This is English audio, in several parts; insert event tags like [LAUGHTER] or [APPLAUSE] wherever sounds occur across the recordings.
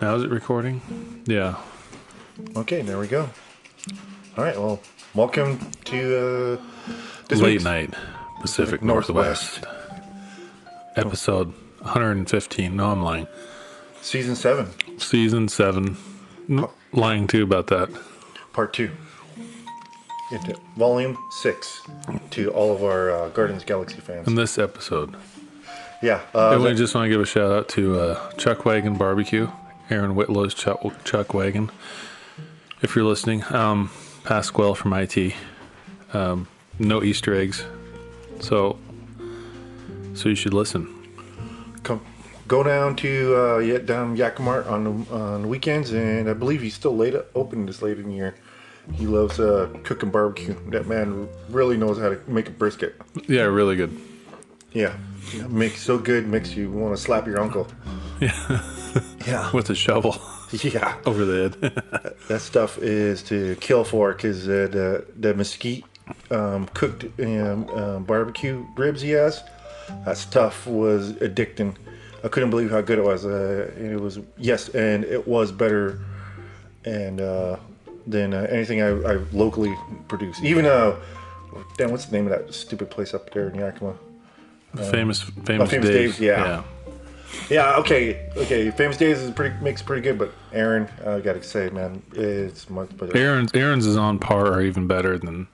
Now is it recording? Yeah. Okay, there we go. All right, well, welcome to uh, this Late night Pacific Northwest. Northwest. Episode 115. No, I'm lying. season seven, Season 7. N- lying too about that. part two, into volume six, to all of our uh, Guardians Galaxy fans. In this episode, Yeah, uh, and we that- just want to give a shout out to uh, Chuck Wagon Barbecue, Aaron Whitlow's Chuck, Chuck Wagon. If you're listening, um, Pasquale from IT. Um, no Easter eggs, so so you should listen. come go down to uh, yeah, down Yakima on the, on the weekends, and I believe he's still late open this late in the year. He loves uh, cooking barbecue. That man really knows how to make a brisket. Yeah, really good. Yeah, makes so good, makes you want to slap your uncle. [LAUGHS] Yeah, Yeah, [LAUGHS] with a shovel yeah. [LAUGHS] over the head. [LAUGHS] That stuff is to kill for because uh, the the mesquite um, cooked um, um, barbecue ribs he has. That stuff was addicting. I couldn't believe how good it was. Uh, and it was yes, and it was better and uh, than uh, anything I, I locally produced. Even uh, damn, what's the name of that stupid place up there in Yakima? famous, famous, Famous Dave's. Dave's, yeah. Yeah, okay, okay. Famous Dave's is pretty makes pretty good, but Aaron, I gotta say, man, it's much better. Aaron's Aaron's is on par or even better than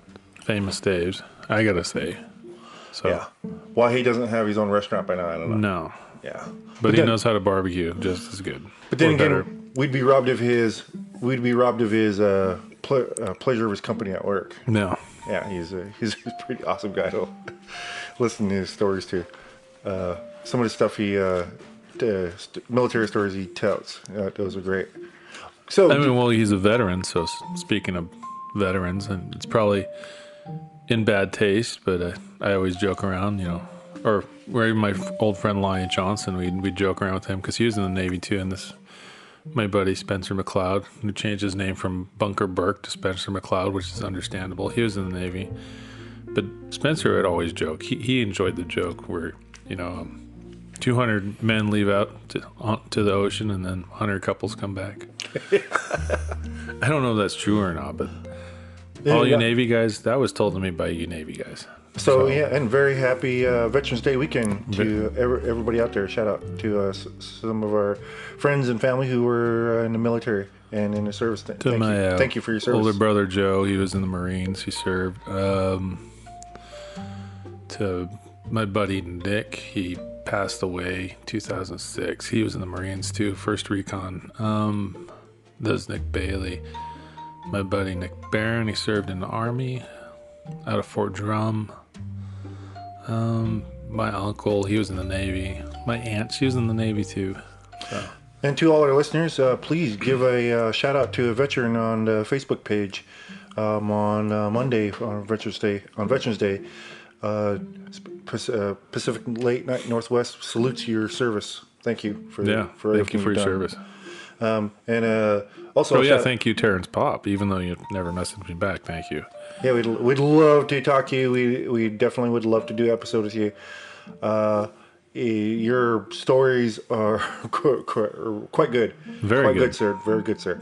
famous Dave's. I gotta say. So Yeah. Why he doesn't have his own restaurant by now, I don't know. no, Yeah. but, he then, knows how to barbecue just as good. But then again, better. we'd be robbed of his. We'd be robbed of his uh, ple- uh, pleasure of his company at work. no. Yeah, he's a he's a pretty awesome guy. to [LAUGHS] listen to his stories too. Uh, some of the stuff he, uh, the st- military stories he tells, uh, those are great. So I mean, well, he's a veteran. So speaking of veterans, and it's probably in bad taste, but uh, I always joke around, you know, or where even my old friend Lion Johnson, we we joke around with him because he was in the Navy too, and this. My buddy Spencer McLeod, who changed his name from Bunker Burke to Spencer McLeod, which is understandable. He was in the Navy, but Spencer would always joke. He he enjoyed the joke where you know, um, 200 men leave out to, on, to the ocean, and then 100 couples come back. [LAUGHS] I don't know if that's true or not, but all you. Navy guys, that was told to me by you Navy guys. So yeah, and very happy uh, Veterans Day weekend to every, everybody out there. Shout out to uh, s- some of our friends and family who were uh, in the military and in the service. Th- To thank, my you. uh, thank you for your service. older brother Joe, he was in the Marines. He served. Um, to my buddy Nick, he passed away 2006. He was in the Marines too, first recon. Um, there's Nick Bailey. My buddy Nick Barron, he served in the Army out of Fort Drum. Um, my uncle, he was in the Navy. My aunt, she was in the Navy too. And to all our listeners, uh, please give a uh, shout out to a veteran on the Facebook page um, on uh, Monday on Veterans Day. On Veterans Day, uh, uh, Pacific Late Night Northwest salutes your service. Thank you for Yeah, for thank you for your done. service. Um, and uh, also, Oh yeah, thank you, Terrence Pop. Even though you never messaged me back, thank you. Yeah, we'd, we'd love to talk to you. We we definitely would love to do episode with you. Uh, your stories are [LAUGHS] qu- qu- quite good. Very quite good. sir. Very good, sir.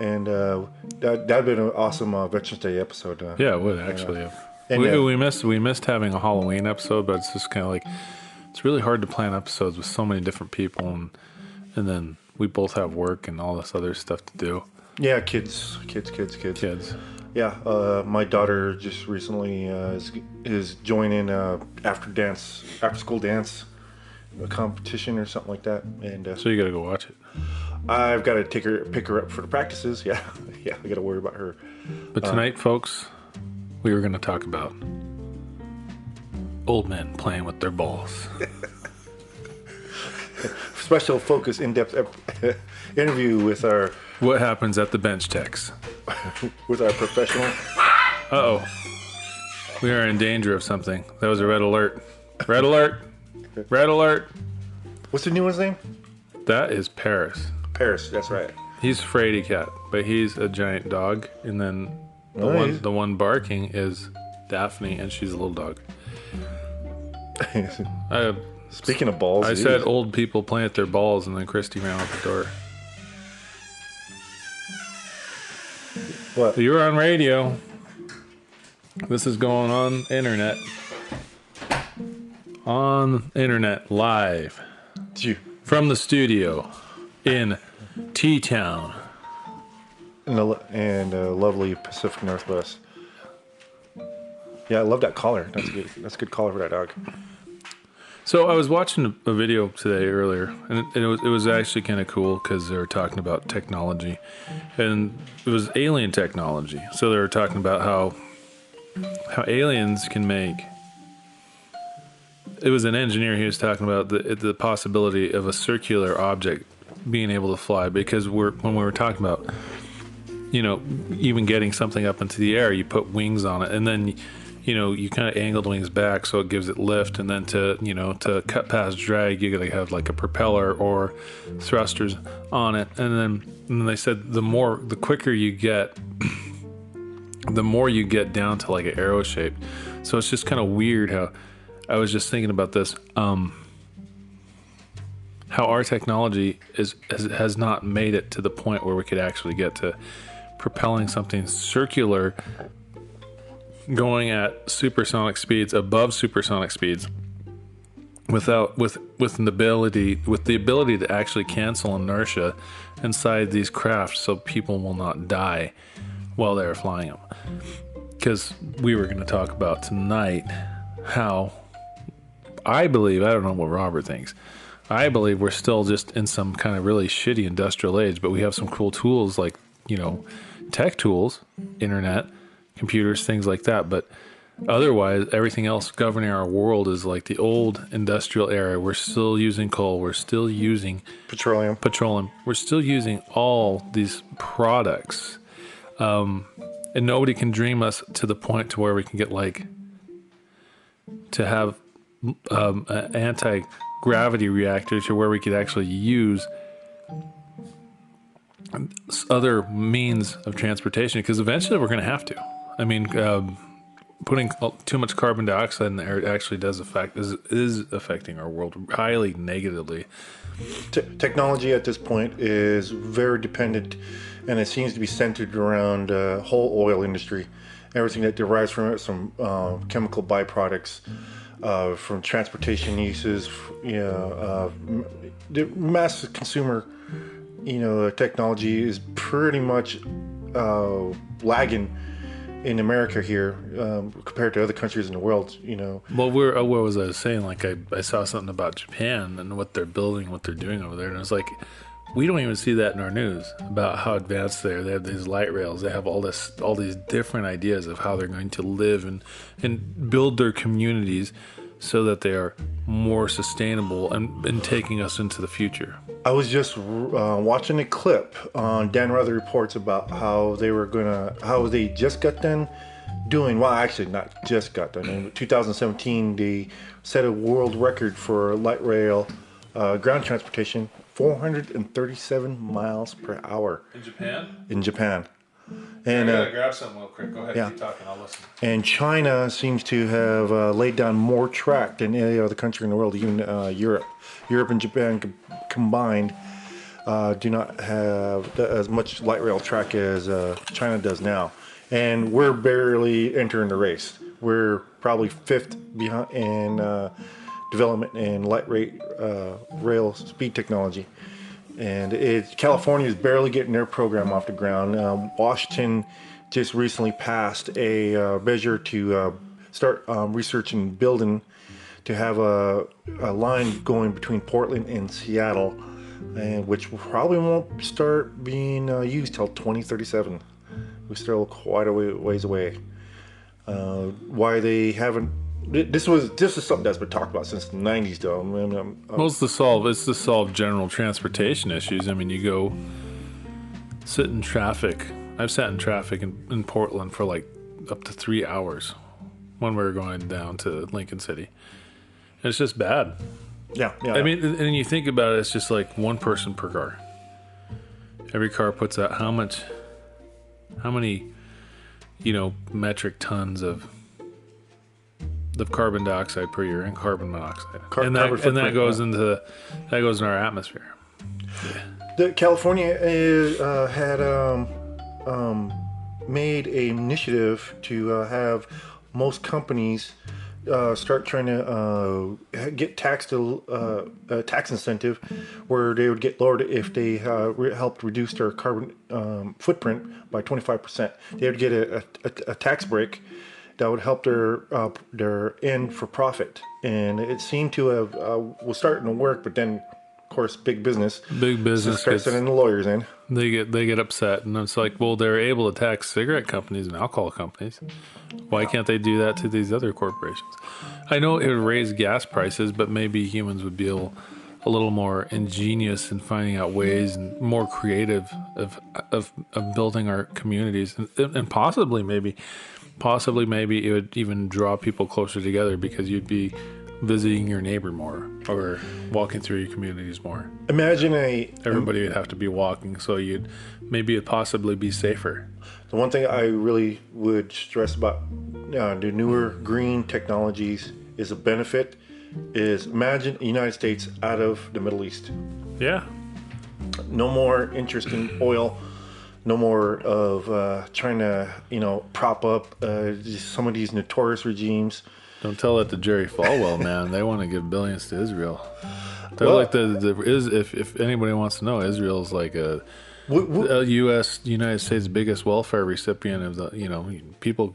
And uh, that that'd been an awesome uh, Veterans Day episode. Uh, Yeah, it would actually. have. We, uh, we missed we missed having a Halloween episode, but it's just kind of like it's really hard to plan episodes with so many different people, and and then we both have work and all this other stuff to do. yeah, kids, kids, kids, kids. Kids. Yeah, uh, my daughter just recently uh, is, is joining uh, after dance, after school dance, a competition or something like that, and uh, So you got to go watch it. I've got to take her, pick her up for the practices. [LAUGHS] Yeah, yeah, I got to worry about her. But tonight, folks, we were going to talk about old men playing with their balls. [LAUGHS] Special focus, in-depth ep- [LAUGHS] interview with our What happens at the bench techs? [LAUGHS] with our professional. Uh oh. We are in danger of something. That was a red alert. Red alert. Red alert. What's the new one's name? That is Paris. Paris. That's right. He's Frady Cat, but he's a giant dog. And then the one the one barking is Daphne, and she's a little dog. [LAUGHS] I, Speaking of balls, I geez. said old people plant their balls, and then Christy ran out the door. What? You're on radio. This is going on internet. On internet live. From the studio in T Town in the and uh, lovely Pacific Northwest. Yeah, I love that collar. That's good. That's a good collar for that dog. So I was watching a video today earlier, and it, it was it was actually kind of cool because they were talking about technology, and it was alien technology. So they were talking about how how aliens can make. It was an engineer. He was talking about the the possibility of a circular object being able to fly because we're when we were talking about you know, even getting something up into the air, you put wings on it, and then, you know, you kind of angle the wings back so it gives it lift, and then to, you know, to cut past drag, you got to have like a propeller or thrusters on it, and then, and then they said the more, the quicker you get, [CLEARS THROAT] the more you get down to like an arrow shape. So it's just kind of weird how I was just thinking about this. Um, how our technology is has, has not made it to the point where we could actually get to propelling something circular going at supersonic speeds above supersonic speeds without with with an ability with the ability to actually cancel inertia inside these crafts so people will not die while they're flying them. Because we were going to talk about tonight how I believe I don't know what Robert thinks I believe we're still just in some kind of really shitty industrial age, but we have some cool tools like, you know, tech tools, internet, computers, things like that. But otherwise, everything else governing our world is like the old industrial era. We're still using coal, we're still using Petroleum. petroleum, we're still using all these products. Um, and nobody can dream us to the point to where we can get like to have um, an anti gravity reactor to where we could actually use other means of transportation because eventually we're going to have to. I mean, um, putting too much carbon dioxide in the air actually does affect is is affecting our world highly negatively. Te- technology at this point is very dependent, and it seems to be centered around uh, whole oil industry, everything that derives from it, some uh, chemical byproducts, uh, from transportation uses, you know, uh, the mass consumer, you know, technology is pretty much uh, lagging in America here um, compared to other countries in the world. You know, Well, we're uh, what was I saying? Like I, I saw something about Japan and what they're building, what they're doing over there, and it's like we don't even see that in our news about how advanced they are. They have these light rails. They have all this, all these different ideas of how they're going to live and and build their communities so that they are more sustainable and, and taking us into the future. I was just uh, watching a clip on Dan Rather reports about how they were gonna, how they just got done doing. Well, actually, not just got done. In 2017, they set a world record for light rail uh, ground transportation, 437 miles per hour In Japan, in Japan. And uh, grab something real quick. Go ahead, Yeah. keep talking. I'll listen. and China seems to have uh, laid down more track than any other country in the world, even uh, Europe. Europe and Japan com- combined uh, do not have as much light rail track as uh, China does now, and we're barely entering the race. We're probably fifth behind in uh, development in light rate uh, rail speed technology and it, California is barely getting their program off the ground. Um, Washington just recently passed a uh, measure to uh, start um, researching building to have a, a line going between Portland and Seattle, and which probably won't start being uh, used till 2037. We're still quite a ways away. Uh, why they haven't? Th- This was this is something that's been talked about since the 90s, though. I mean, um, Well, it's to solve it's to solve general transportation issues. I mean, you go sit in traffic. I've sat in traffic in, in Portland for like up to three hours when we were going down to Lincoln City. And it's just bad. yeah, yeah. I mean, and and you think about it, it's just like one person per car. Every car puts out how much, how many, you know, metric tons of of carbon dioxide per year and carbon monoxide, Car- and carbon that and that goes yeah. into that goes in our atmosphere. the California uh, had um, um, made a initiative to uh, have most companies uh, start trying to uh, get taxed uh, a tax incentive where they would get lowered if they uh, re- helped reduce their carbon um, footprint by 25%. They would get a, a, a tax break that would help their uh, their end for profit, and it seemed to have uh, was starting to work, but then. Of course, big business. Big business starts gets- sending the lawyers in. They get they get upset, and it's like, well, they're able to tax cigarette companies and alcohol companies. Why can't they do that to these other corporations? I know it would raise gas prices, but maybe humans would be able, a little more ingenious in finding out ways and more creative of of, of building our communities, and, and possibly maybe, possibly maybe it would even draw people closer together because you'd be visiting your neighbor more or walking through your communities more Imagine a everybody would have to be walking so you'd maybe it'd possibly be safer The one thing I really would stress about uh, the newer green technologies is a benefit is imagine the United States out of the Middle East. yeah No more interest in oil. No more of uh, trying to, you know, prop up uh, some of these notorious regimes. don't tell that to jerry falwell man they want to give billions to israel they're Well- like the, the is if, if anybody wants to know israel's like a, W- w- a us united states biggest welfare recipient of the you know people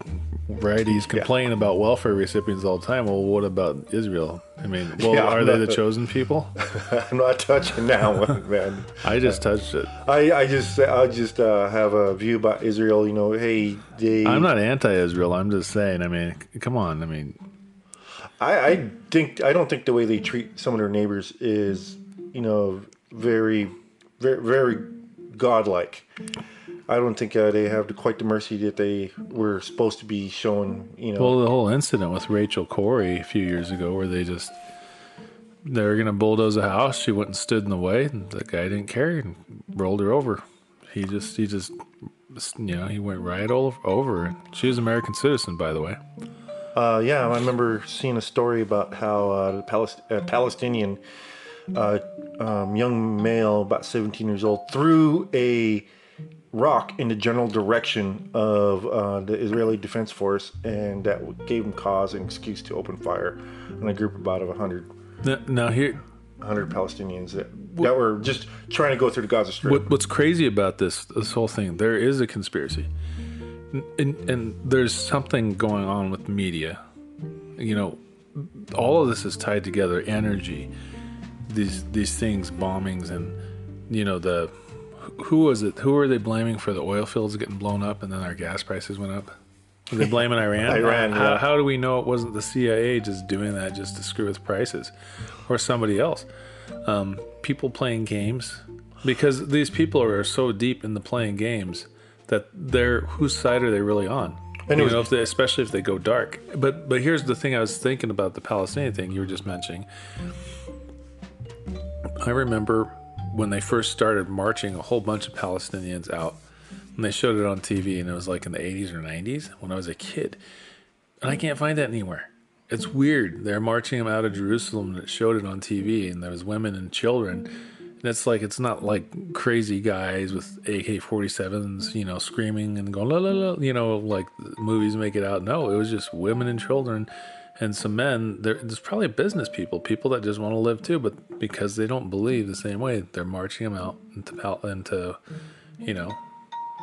varieties complain about welfare recipients all the time well what about israel i mean [LAUGHS] well Yeah, are they the chosen people [LAUGHS] I'm not touching that one, man. [LAUGHS] i just touched it I, I just I just uh, have a view about Israel. You know, hey, they. i'm not anti-israel i'm just saying i mean come on i mean I, I think I don't think the way they treat some of their neighbors is, you know, very, very, very godlike. I don't think uh, they have quite the mercy that they were supposed to be showing. You know, Well, the whole incident with Rachel Corrie a few years ago, where they just they were gonna bulldoze a house, she went and stood in the way, and the guy didn't care and rolled her over. He just he just you know he went right all over. She was an American citizen, by the way. uh, yeah, I remember seeing a story about how uh, Palest- uh, Palestinian uh, um, young male, about 17 years old, threw a rock in the general direction of uh, the Israeli Defense Force, and that gave them cause and excuse to open fire on a group of about 100 Now, now here, 100 Palestinians that, that were just trying to go through the Gaza Strip. what, what's crazy about this this whole thing? There is a conspiracy, and, and there's something going on with media. You know, all of this is tied together. Energy, these these things, bombings, and you know the who was it? Who are they blaming for the oil fields getting blown up and then our gas prices went up? Are they blaming [LAUGHS] Iran? Iran, How, yeah. how do we know it wasn't the CIA just doing that just to screw with prices, or somebody else? Um, people playing games because these people are so deep in the playing games that they're whose side are they really on? And you know, if they, especially if they go dark. But but here's the thing: I was thinking about the Palestinian thing you were just mentioning. I remember when they first started marching a whole bunch of Palestinians out, and they showed it on TV, and it was like in the 80s or 90s when I was a kid, and I can't find that anywhere. It's weird. They're marching them out of Jerusalem, and it showed it on TV, and there was women and children. And it's like it's not like crazy guys with AK-47s, you know, screaming and going la la la, you know, like movies make it out. No, it was just women and children, and some men. There's probably business people, people that just want to live too, but because they don't believe the same way, they're marching them out into Pal- into, you know,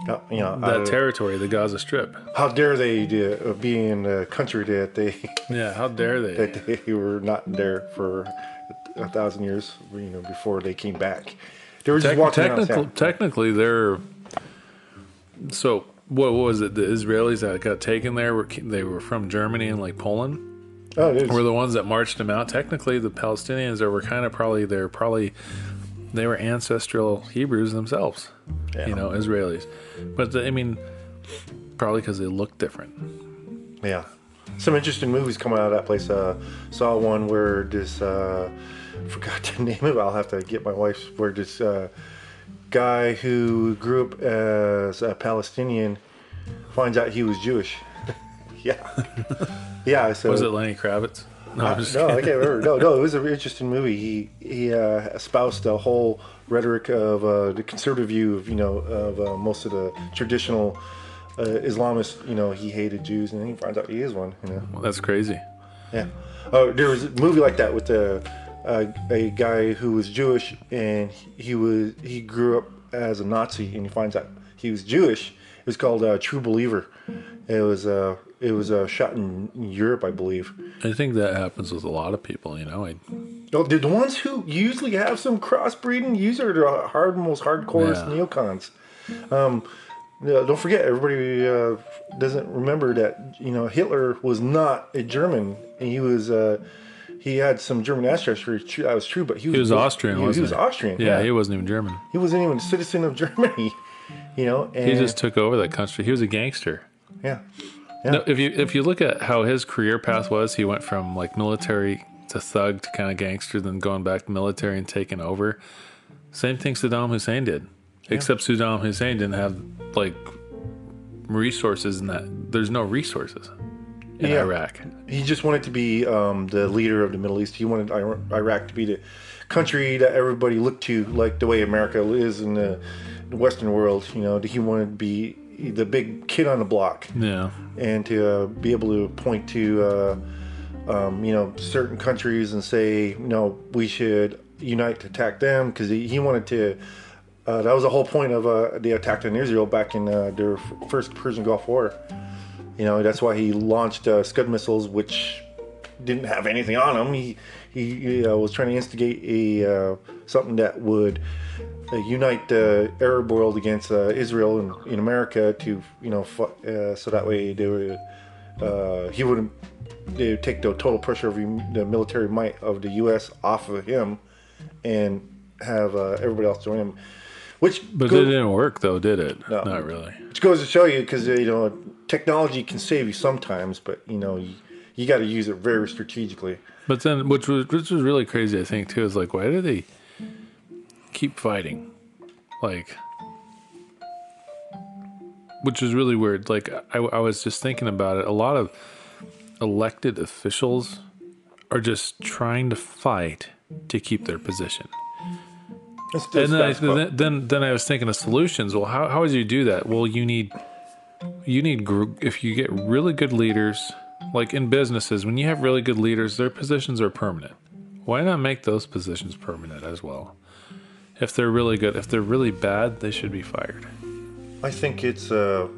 Uh, you know, that uh, territory, the Gaza Strip. how dare they uh, be in a country that they [LAUGHS] Yeah, how dare they? that they were not there for a thousand years, you know, before they came back. They were just walking around technical, technically, they're so. What was it? The Israelis that got taken there were they were from Germany and like Poland Oh, it is. were the ones that marched them out. Technically, the Palestinians were kind of probably they're probably they were ancestral Hebrews themselves. Yeah. You know, Israelis, but the, I mean, probably because they look different. Yeah. Some interesting movies coming out of that place. Uh, saw one where this, uh, [LAUGHS] forgot to name it, I'll have to get my wife's, where this uh, guy who grew up as a Palestinian finds out he was Jewish. [LAUGHS] yeah. [LAUGHS] yeah. So, Was it Lenny Kravitz? No, I'm no, I can't remember. No, no, it was an interesting movie. He he uh, espoused a whole rhetoric of uh, the conservative view of you know of uh, most of the traditional uh, Islamist, you know, he hated Jews, and then he finds out he is one. You know, Well, that's crazy. yeah. Oh, there was a movie like that with a a, a guy who was Jewish, and he was he grew up as a Nazi, and he finds out he was Jewish. It was called uh, True Believer. It was uh, it was uh, shot in Europe, I believe. I think that happens with a lot of people. You know, I, Oh, the, ones who usually have some crossbreeding, usually are the hard, most hardcore Yeah. neocons. Um, yeah, don't forget, everybody uh, doesn't remember that you know Hitler was not a German, and he was uh, he had some German ancestry. That was true, but he was, he was Austrian, He, he was Austrian. Yeah, he wasn't even German. he wasn't even a citizen of [LAUGHS] Germany. You know, and He just took over that country. He was a gangster. yeah, No, if you if you look at how his career path was, he went from like military to thug to kind of gangster, then going back to military and taking over. Same thing Saddam Hussein did, except Saddam Hussein didn't have like resources in that. There's no resources in Yeah. Iraq. he just wanted to be um, the leader of the Middle East. He wanted Iraq to be the country that everybody looked to, like the way America is in the Western world. You know, he wanted to be the big kid on the block Yeah, and to uh, be able to point to, uh, um, you know, certain countries and say, you know, we should unite to attack them because he, he wanted to. Uh, that was the whole point of uh, the attack on Israel back in uh, their f- first Persian Gulf War. You know, that's why he launched uh, Scud missiles, which didn't have anything on them. He he, uh, was trying to instigate a uh, something that would unite the Arab world against uh, Israel and in America to you know uh, so that way they would uh, he wouldn't they would take the total pressure of the military might of the U.S. off of him and have uh, everybody else join him. Which but go- it didn't work though, did it? No. Not really. which goes to show you because you know technology can save you sometimes, but you know you, you got to use it very strategically. But then, which was which was really crazy, I think too, is like, why do they keep fighting? Like, which is really weird. Like, I, I was just thinking about it. A lot of elected officials are just trying to fight to keep their position. And then I, then, then then I was thinking of solutions. Well, how how would you do that? Well, you need you need gr- if you get really good leaders, like in businesses, when you have really good leaders, their positions are permanent. Why not make those positions permanent as well? If they're really good, if they're really bad, they should be fired. I think it's uh,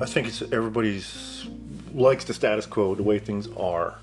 I think it's everybody's likes the status quo, the way things are,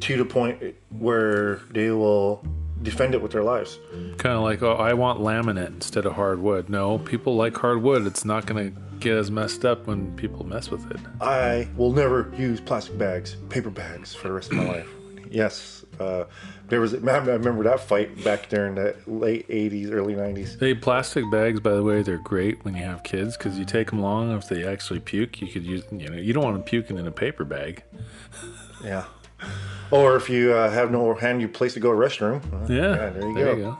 to the point where they will defend it with their lives. Kind of like, oh, I want laminate instead of hardwood. No, people like hardwood. It's not going to get as messed up when people mess with it. I will never use plastic bags, paper bags for the rest of my life. Yes, uh, there was. I remember that fight back there in the late '80s, early '90s. Hey, plastic bags, by the way, they're great when you have kids because you take them along. If they actually puke, you could use. You know, you don't want them puking in a paper bag. Yeah. Or if you uh, have no handy place to go to the restroom. uh, Yeah, there you go.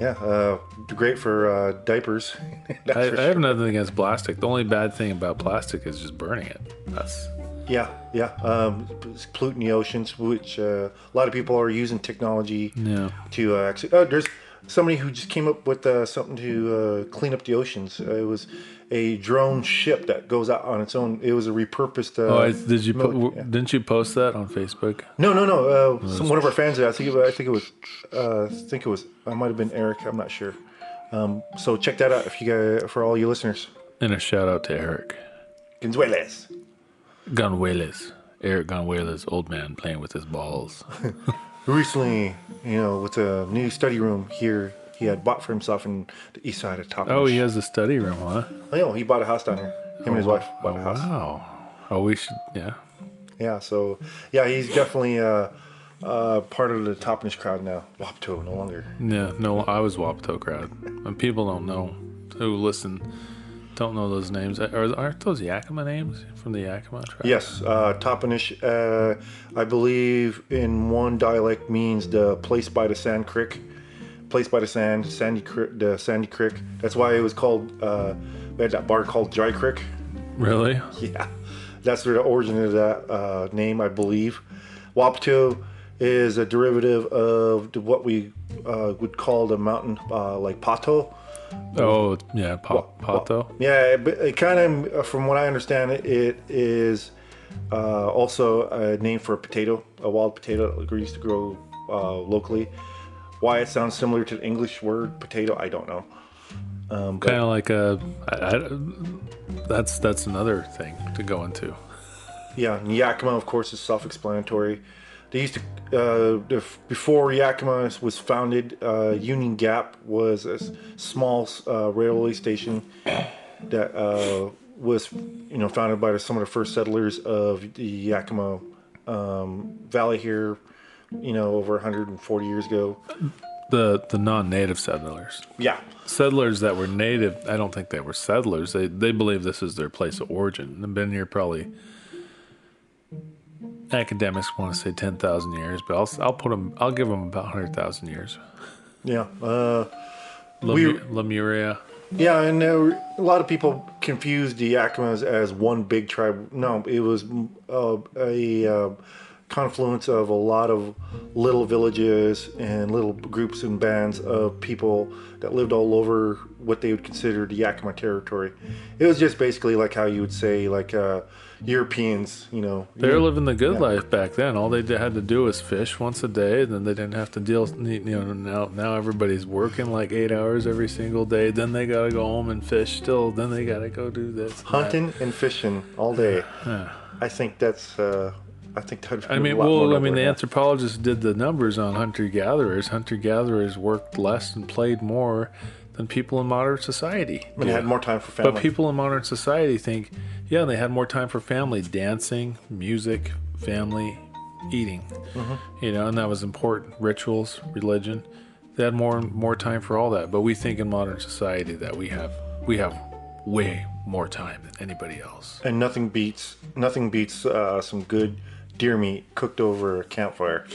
Yeah, uh, great for uh, diapers. [LAUGHS] I, for I have nothing against plastic. The only bad thing about plastic is just burning it. That's Yeah, yeah. Um, polluting the oceans, which uh, a lot of people are using technology yeah. to uh, actually. Oh, there's somebody who just came up with uh, something to uh, clean up the oceans. Uh, it was a drone ship that goes out on its own. It was a repurposed. Uh, Oh, I, did you? Po- w- Didn't you post that on Facebook? No, no, no. Uh, some one of our fans. I think. It, I think it was. Uh, I think it was. I might have been Eric. I'm not sure. Um, so check that out if you guys, for all you listeners. And a shout out to Eric Gonzalez. Gunwales. Eric Gunwales, old man playing with his balls. [LAUGHS] Recently, you know, with a new study room here, he had bought for himself in the east side of Top. Oh, he has a study room, huh? Oh, yeah, he bought a house down here. Him and his wife bought Oh, a house. wow. Oh, we should. Yeah. Yeah, so yeah, he's definitely uh, uh, part of the Toppenish crowd now. Wapato, no longer. Yeah. No, I was Wapato crowd. And people don't know who listen. Don't know those names. Are, aren't those Yakima names from the Yakima tribe? Yes, uh, Toppenish, uh, I believe in one dialect means the place by the sand creek. Place by the sand, sandy creek, the sandy creek. That's why it was called. Uh, we had that bar called Dry Creek. Really? [LAUGHS] Yeah, that's the origin of that uh, name, I believe. Wapato is a derivative of what we uh, would call the mountain uh, like pato. Oh, yeah, pa- pato. Yeah, but it kind of, from what I understand, it, it is uh, also a name for a potato, a wild potato that used to grow uh, locally. Why it sounds similar to the English word potato, I don't know. Um, Kind of like a. I, I, that's that's another thing to go into. Yeah, Yakima, of course, is self-explanatory. They used to, uh, before Yakima was founded, uh, Union Gap was a small uh, railway station that uh, was, you know, founded by some of the first settlers of the Yakima um, Valley here, you know, over 140 years ago. The the non-native settlers. Yeah, Settlers that were native, I don't think they were settlers. They they believe this is their place of origin. They've been here probably. Academics want to say ten thousand years, but I'll I'll put them. I'll give them about hundred thousand years. yeah. Uh, Lemu- Lemuria. Yeah, and a lot of people confused the Yakimas as one big tribe. No, it was uh, a uh, confluence of a lot of little villages and little groups and bands of people that lived all over what they would consider the Yakima territory. It was just basically like how you would say, like uh, Europeans, you know. They were living the good life back then. All they had to do was fish once a day, and then they didn't have to deal. You know, now now everybody's working like eight hours every single day. Then they gotta go home and fish still. Then they gotta go do this. and that. hunting and fishing all day. I think that's. Uh, I think that. I mean, well, I mean, the anthropologists did the numbers on hunter gatherers. Hunter gatherers worked less and played more than people in modern society. and do. had more time for family. But people in modern society think, yeah, they had more time for family, dancing, music, family, eating. Mm-hmm. You know, and that was important. Rituals, religion. They had more more time for all that. But we think in modern society that we have we have way more time than anybody else. and nothing beats nothing beats uh, some good deer meat cooked over a campfire.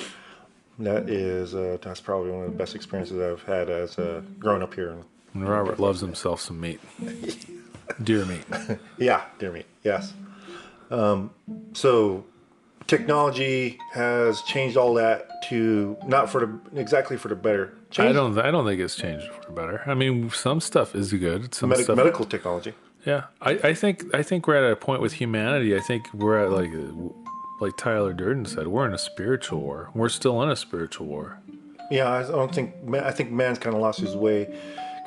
That is uh, that's probably one of the best experiences I've had as uh, growing up here. And Robert loves himself some meat. [LAUGHS] Deer meat. [LAUGHS] Yeah, deer meat. Yes. Um, so technology has changed all that to not for the exactly for the better. I don't I don't think it's changed for the better. I mean, some stuff is good. Some medic- stuff medical technology. Yeah, I, I think I think we're at a point with humanity. I think we're at like like Tyler Durden said, we're in a spiritual war. We're still in a spiritual war. Yeah, I don't think I think man's kind of lost his way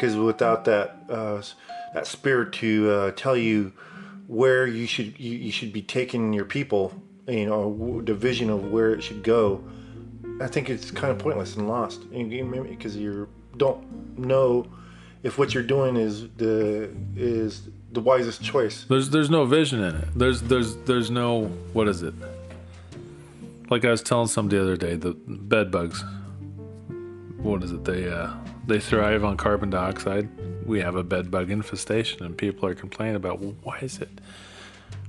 because without that uh, that spirit to uh, tell you where you should you, you should be taking your people, you know, the vision of where it should go. I think it's kind of pointless and lost because you don't know if what you're doing is the is the wisest choice. There's there's no vision in it. There's there's there's no what is it? Like I was telling somebody the other day, the bed bugs. What is it? They uh they thrive on carbon dioxide. We have a bed bug infestation, and people are complaining about well, why is it?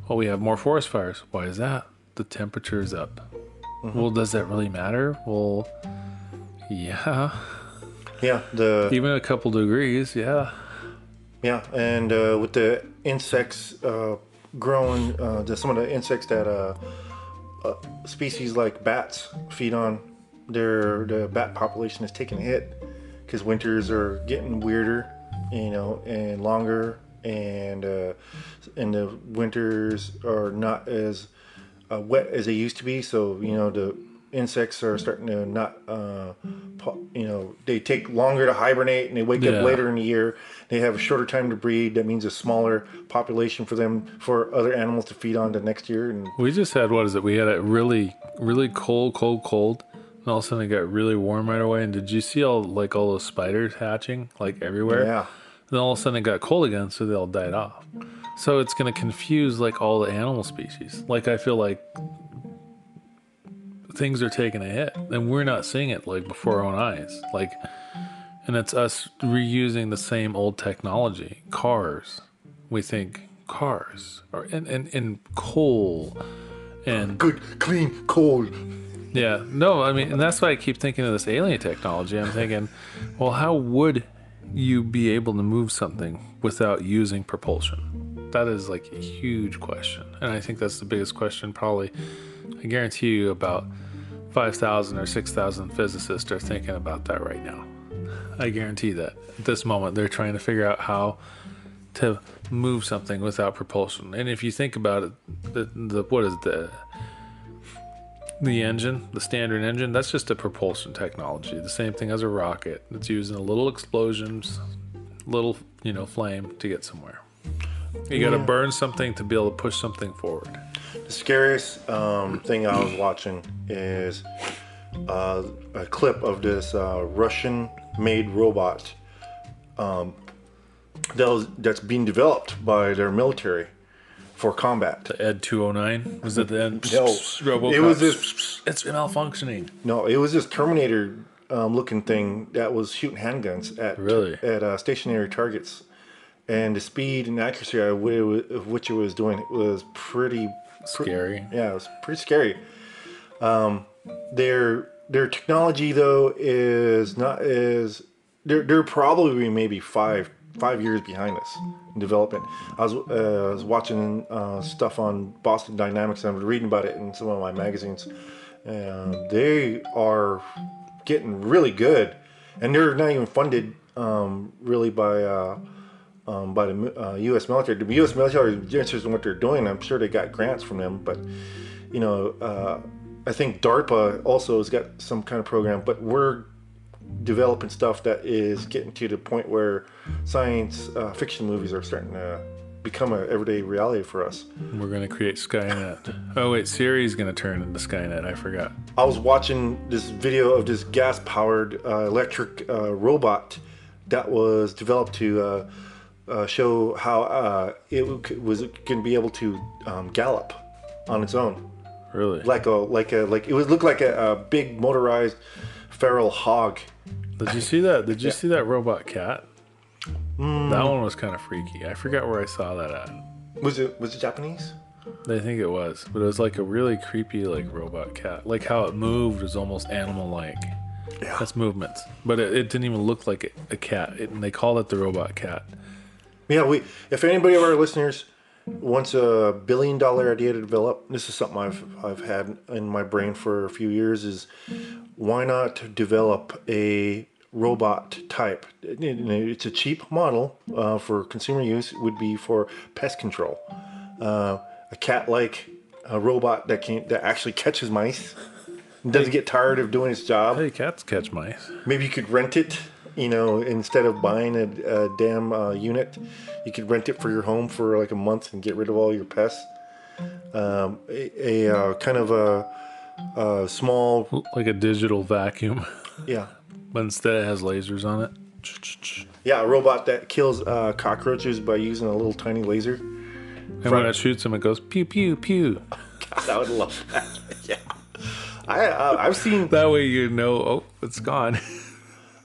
Well, we have more forest fires. Why is that? The temperature is up. Well, does that really matter? Well, yeah, Yeah, the even a couple degrees, yeah. Yeah, and uh, with the insects uh, growing, uh, the, some of the insects that uh, uh, species like bats feed on, their the bat population is taking a hit because winters are getting weirder, you know, and longer, and uh, and the winters are not as uh, wet as they used to be. So you know the insects are starting to not, uh, you know, they take longer to hibernate and they wake Yeah. up later in the year. They have a shorter time to breed. That means a smaller population for them for other animals to feed on the next year. And We just had what is it? We had a really, really cold, cold, cold, and all of a sudden it got really warm right away. And did you see all like all those spiders hatching like everywhere? yeah, And Then all of a sudden it got cold again, so they all died off. So it's gonna confuse like all the animal species. Like I feel like things are taking a hit, and we're not seeing it like before our own eyes. Like, and it's us reusing the same old technology. Cars, we think cars, or and and, and coal, and good, clean, cold. Yeah, no, I mean, and that's why I keep thinking of this alien technology. I'm thinking, well, how would you be able to move something without using propulsion? That is like a huge question. And I think that's the biggest question, probably, I guarantee you, about 5,000 or 6,000 physicists are thinking about that right now. I guarantee that. At this moment, they're trying to figure out how to move something without propulsion. And if you think about it, the, the what is the the engine, the standard engine, that's just a propulsion technology. The same thing as a rocket. It's using a little explosions, little, you know, flame to get somewhere. You got to burn something to be able to push something forward. The scariest um, thing I was watching is uh, a clip of this uh, Russian-made robot um, that was, that's being developed by their military for combat. The Ed 209 was it the Ed? [LAUGHS] No, Robocop? it was this- It's malfunctioning. No, it was this Terminator um, looking thing that was shooting handguns at Really? at uh, stationary targets, and the speed and accuracy of whi- which it was doing was pretty Scary. Yeah, it was pretty scary. Um, their their technology though is not is they're they're probably maybe five five years behind us in development. I was uh, I was watching uh, stuff on Boston Dynamics and I was reading about it in some of my magazines. And they are getting really good, and they're not even funded um, really by. Uh, um, by the uh, U.S. military. The U.S. military is interested in what they're doing. I'm sure they got grants from them, but you know, uh, I think DARPA also has got some kind of program. But we're developing stuff that is getting to the point where science uh, fiction movies are starting to become an everyday reality for us. We're going to create Skynet. Oh, wait, Siri's going to turn into Skynet. I forgot. I was watching this video of this gas-powered uh, electric uh, robot that was developed to uh, uh, show how uh, it was going to be able to um, gallop on its own, Really? like a like a like it would look like a, a big motorized feral hog. Did you see that? Did you see that robot cat? Mm. That one was kind of freaky. I forgot where I saw that at. Was it was it Japanese? I think it was, but it was like a really creepy, like robot cat. Like how it moved was almost animal-like. Yeah. That's movements, but it, it didn't even look like a, a cat. It, and they called it the robot cat. Yeah, we. If anybody of our listeners wants a billion dollar idea to develop, this is something I've I've had in my brain for a few years. Is why not develop a robot type? It- it- It's a cheap model uh, for consumer use. It would be for pest control. Uh, a cat-like uh robot that can that actually catches mice. Doesn't get tired of doing its job. Hey, cats catch mice. Maybe you could rent it, you know, instead of buying a, a damn uh, unit, you could rent it for your home for like a month and get rid of all your pests. Um, a a uh, kind of a, a small, Like a digital vacuum, yeah, [LAUGHS] but instead it has lasers on it. [TSK] yeah, a robot that kills uh, cockroaches by using a little tiny laser. And when it shoots them, it goes pew pew pew. [LAUGHS] God, I would love that. [LAUGHS] yeah, I uh, I've seen That way you know, oh, it's gone.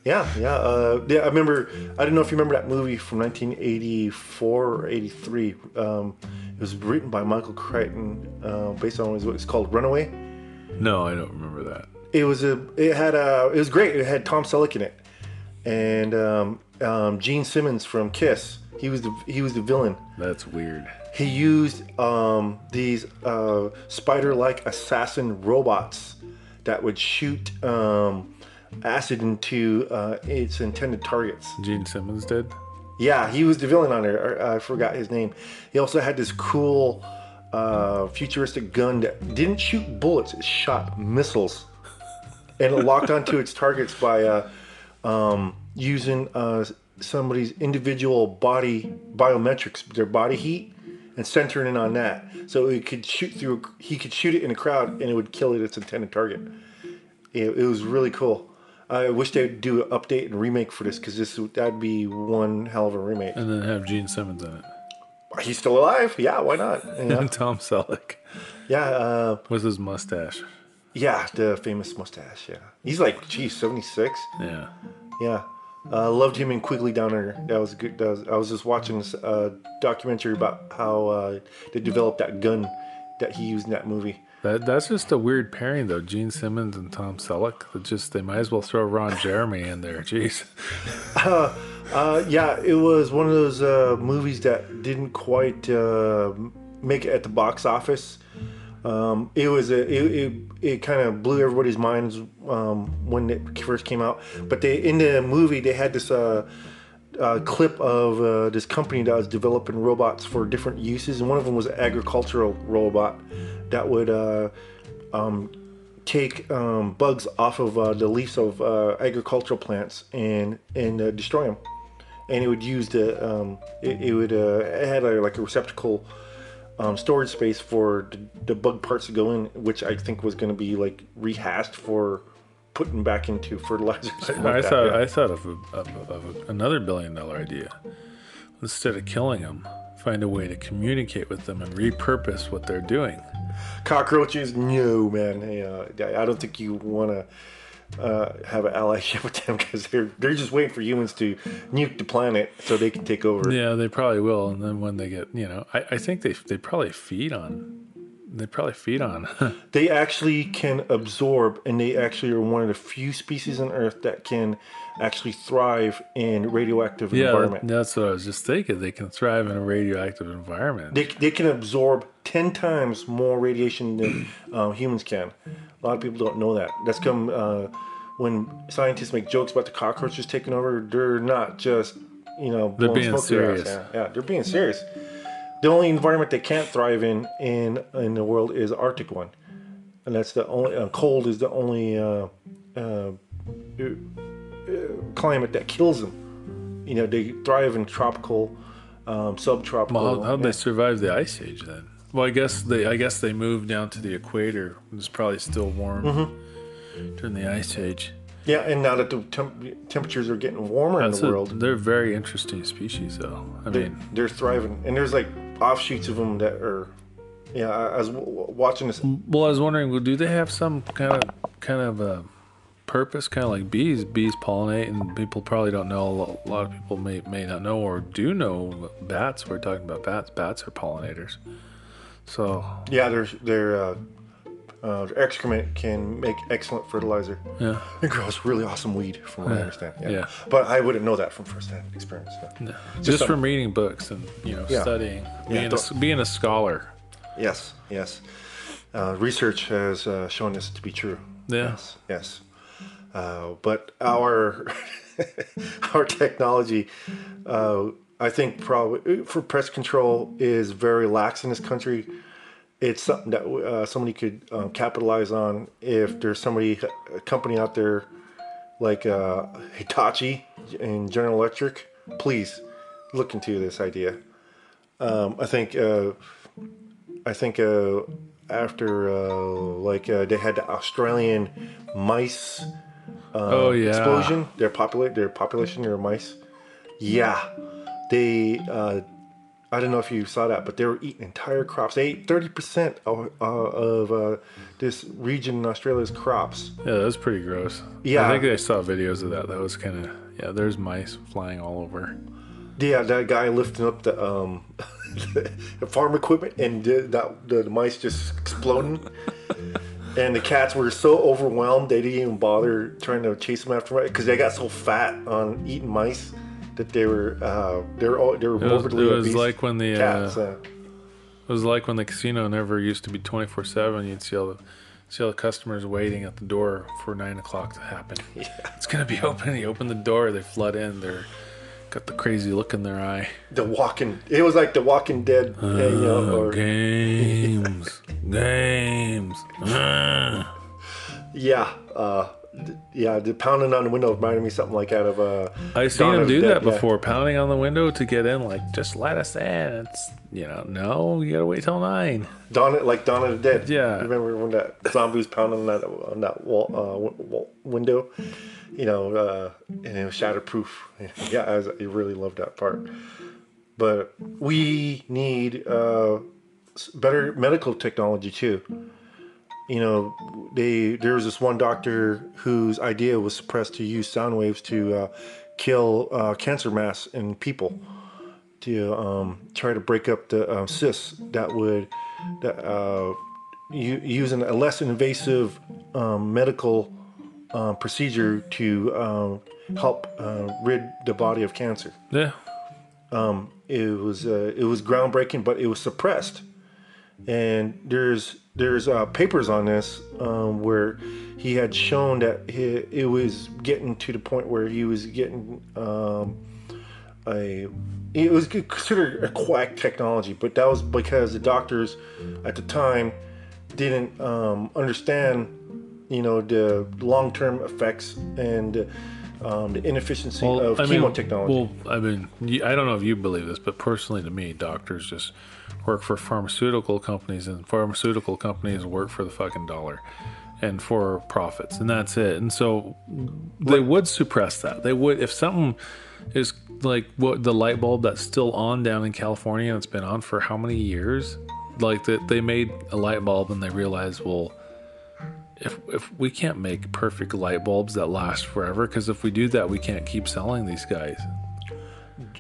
Yeah, yeah, uh, yeah. I remember. I don't know if you remember that movie from 1984 or 83. Um, it was written by Michael Crichton, uh, based on what it's called, Runaway. No, I don't remember that. It was a. It had a. It was great. It had Tom Selleck in it, and um, um, Gene Simmons from Kiss. He was the he was the villain. That's weird. He used um, these uh, spider-like assassin robots that would shoot um, acid into uh, its intended targets. Gene Simmons did. Yeah, he was the villain on there. I I forgot his name. He also had this cool uh, futuristic gun that didn't shoot bullets; it shot missiles, and it locked onto its targets by uh, um, using uh, somebody's individual body biometrics, their body heat, and centering in on that. So it could shoot through. He could shoot it in a crowd, and it would kill it its intended target. It, it was really cool. I wish they'd do an update and remake for this because this that'd be one hell of a remake. And then have Gene Simmons in it. He's still alive? Yeah, why not? [LAUGHS] Yeah, And Tom Selleck yeah, uh, with his mustache. yeah. The famous mustache. Yeah, he's like, geez, seventy six. Yeah. Yeah, uh, loved him in Quigley Downer. That was good. That was, I was just watching this uh, documentary about how uh, they developed that gun that he used in that movie. That that's just a weird pairing though. Gene Simmons and Tom Selleck. Just they might as well throw Ron Jeremy in there. Jeez. [LAUGHS] Uh, yeah, it was one of those uh, movies that didn't quite uh, make it at the box office. Um, it was a it, it, it kind of blew everybody's minds um, when it first came out. But they in the movie they had this uh, clip of uh, this company that was developing robots for different uses, and one of them was an agricultural robot that would uh, um, take um, bugs off of uh, the leaves of uh, agricultural plants and and uh, destroy them. And it would use the um, it, it would it had a, like a receptacle um, storage space for the, the bug parts to go in, which I think was going to be like rehashed for putting back into fertilizers. I that, thought yeah. I thought of, a, of, of another billion dollar idea. Instead of killing them, find a way to communicate with them and repurpose what they're doing. cockroaches. No, man. Hey, uh, I don't think you want to. Uh, have an allyship [LAUGHS] with them because they're they're just waiting for humans to nuke the planet so they can take over. Yeah, they probably will. And then when they get, you know, I, I think they they probably feed on. They probably feed on. [LAUGHS] They actually can absorb, and they actually are one of the few species on Earth that can actually thrive in radioactive yeah, environment. that's what I was just thinking. They can thrive in a radioactive environment. They, they can absorb 10 times more radiation than uh, humans can. A lot of people don't know that. That's come uh, when scientists make jokes about the cockroaches taking over, they're not just, you know, They're being smoke through their ass. serious. Yeah, yeah, they're being serious. The only environment they can't thrive in in in the world is Arctic one, and that's the only uh, cold is the only uh, uh, uh, climate that kills them. You know, they thrive in tropical, um, subtropical. Well, how, how'd they survive the ice age then? Well, I guess they I guess they moved down to the equator. It's probably still warm Mm-hmm. during the ice age. Yeah, and now that the temp- temperatures are getting warmer That's in the a- world, they're very interesting species, though. I they, mean, they're thriving. And there's like offshoots of them that are. Yeah, I, I was w- watching this. well, I was wondering, well, do they have some kind of kind of a purpose, kind of like bees? Bees pollinate, and people probably don't know. A lot of people may may not know or do know bats. We're talking about bats. Bats are pollinators. So Yeah, their their uh, uh, excrement can make excellent fertilizer. yeah, It grows really awesome weed, from what I understand. yeah. but I wouldn't know that from firsthand experience. so. just, some- from reading books and you know Yeah. studying, being a, being a scholar. Yes, yes. Uh, research has uh, shown this to be true. Yeah. Yes, yes. Uh, but our [LAUGHS] our technology, uh, I think, probably for pest control is very lax in this country. It's something that uh, somebody could um, capitalize on if there's somebody, a company out there like uh, Hitachi and General Electric. Please look into this idea. Um, I think. Uh, I think uh, after uh, like uh, they had the Australian mice oh yeah, explosion, their populate their population, their mice. Yeah, they. I don't know if you saw that, but they were eating entire crops. They ate thirty percent of, uh, of uh, this region in Australia's crops. Yeah, that was pretty gross. Yeah. I think I saw videos of that. That was kind of yeah. There's mice flying all over. Yeah, that guy lifting up the um, [LAUGHS] the farm equipment and that the, the mice just exploding. and the cats were so overwhelmed they didn't even bother trying to chase them after mice because they got so fat on eating mice that they were uh, they were all, they were It was, it was obese like when the cats. uh, Uh, it was like when the casino never used to be 24 seven. You'd see all the see all the customers waiting at the door for nine o'clock to happen. [LAUGHS] It's gonna be open. You open the door, they flood in. They're got the crazy look in their eye. the Walking, it was like the Walking Dead, uh, you know, or [LAUGHS] games, games. Ah. yeah, uh, yeah, the pounding on the window reminded me something like out of uh, I've seen him do that yeah. before, pounding on the window to get in. Like, just let us in. It's you know, no, you gotta wait till nine. Dawn, like Dawn of the Dead. Yeah. Remember when that zombie was pounding on that on that wall, uh, w- w- window, you know, uh, and it was shatterproof. [LAUGHS] Yeah, I, was, I really loved that part. But we need uh, better medical technology too. You know, they there was this one doctor whose idea was suppressed to use sound waves to uh, kill uh, cancer mass in people to um, try to break up the uh, cysts that would that uh, u- using a less invasive um, medical uh, procedure to um, help uh, rid the body of cancer. Yeah, It was uh, it was groundbreaking, but it was suppressed. And there's there's uh, papers on this um, where he had shown that he, it was getting to the point where he was getting um, a it was considered a quack technology, but that was because the doctors at the time didn't um, understand, you know, the long-term effects and um, the inefficiency of I mean, chemo technology. Well, I mean, I don't know if you believe this, but personally, to me, doctors just work for pharmaceutical companies, and pharmaceutical companies work for the fucking dollar and for profits, and that's it. And so they would suppress that. They would if something is like what the light bulb that's still on down in California and it's been on for how many years? Like that they made a light bulb and they realized, well, if if we can't make perfect light bulbs that last forever, because if we do that, we can't keep selling these guys.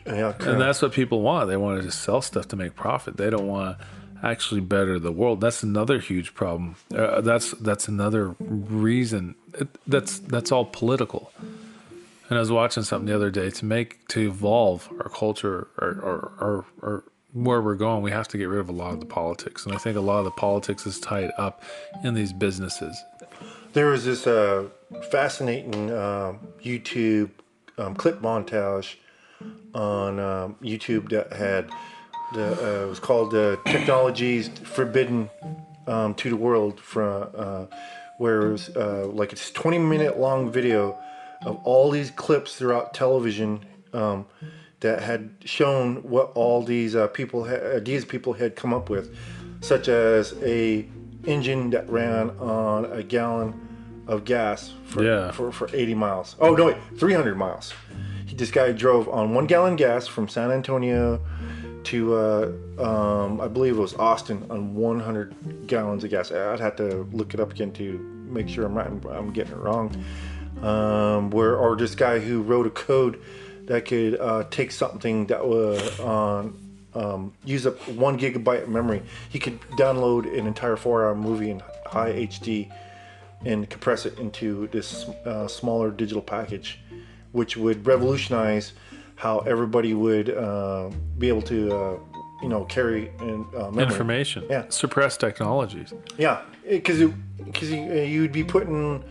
yeah, And that's what people want. They want to just sell stuff to make profit. They don't want to actually better the world. That's another huge problem. Uh, that's that's another reason. It, that's that's all political. And I was watching something the other day to make to evolve our culture or or, or, or where we're going, we have to get rid of a lot of the politics. And I think a lot of the politics is tied up in these businesses. There was this uh, fascinating um YouTube um, clip montage on um, YouTube that had the uh, it was called uh, "Technologies Forbidden um, to the World" from uh, where it was uh, like it's 20 minute long video of all these clips throughout television um, that had shown what all these uh, people ha- these people had come up with, such as a engine that ran on a gallon of gas for, Yeah. for, for 80 miles. Oh, no, wait, 300 miles. He, this guy drove on one gallon gas from San Antonio to, uh, um, I believe it was Austin, on 100 gallons of gas. I'd have to look it up again to make sure I'm, not, I'm getting it wrong. Um, where, or this guy who wrote a code that could uh, take something that was on um, use up one gigabyte of memory. He could download an entire four-hour movie in high HD and compress it into this uh, smaller digital package, which would revolutionize how everybody would uh, be able to, uh, you know, carry in, uh. Information. Yeah. Suppress technologies. Yeah, because because you, you'd be putting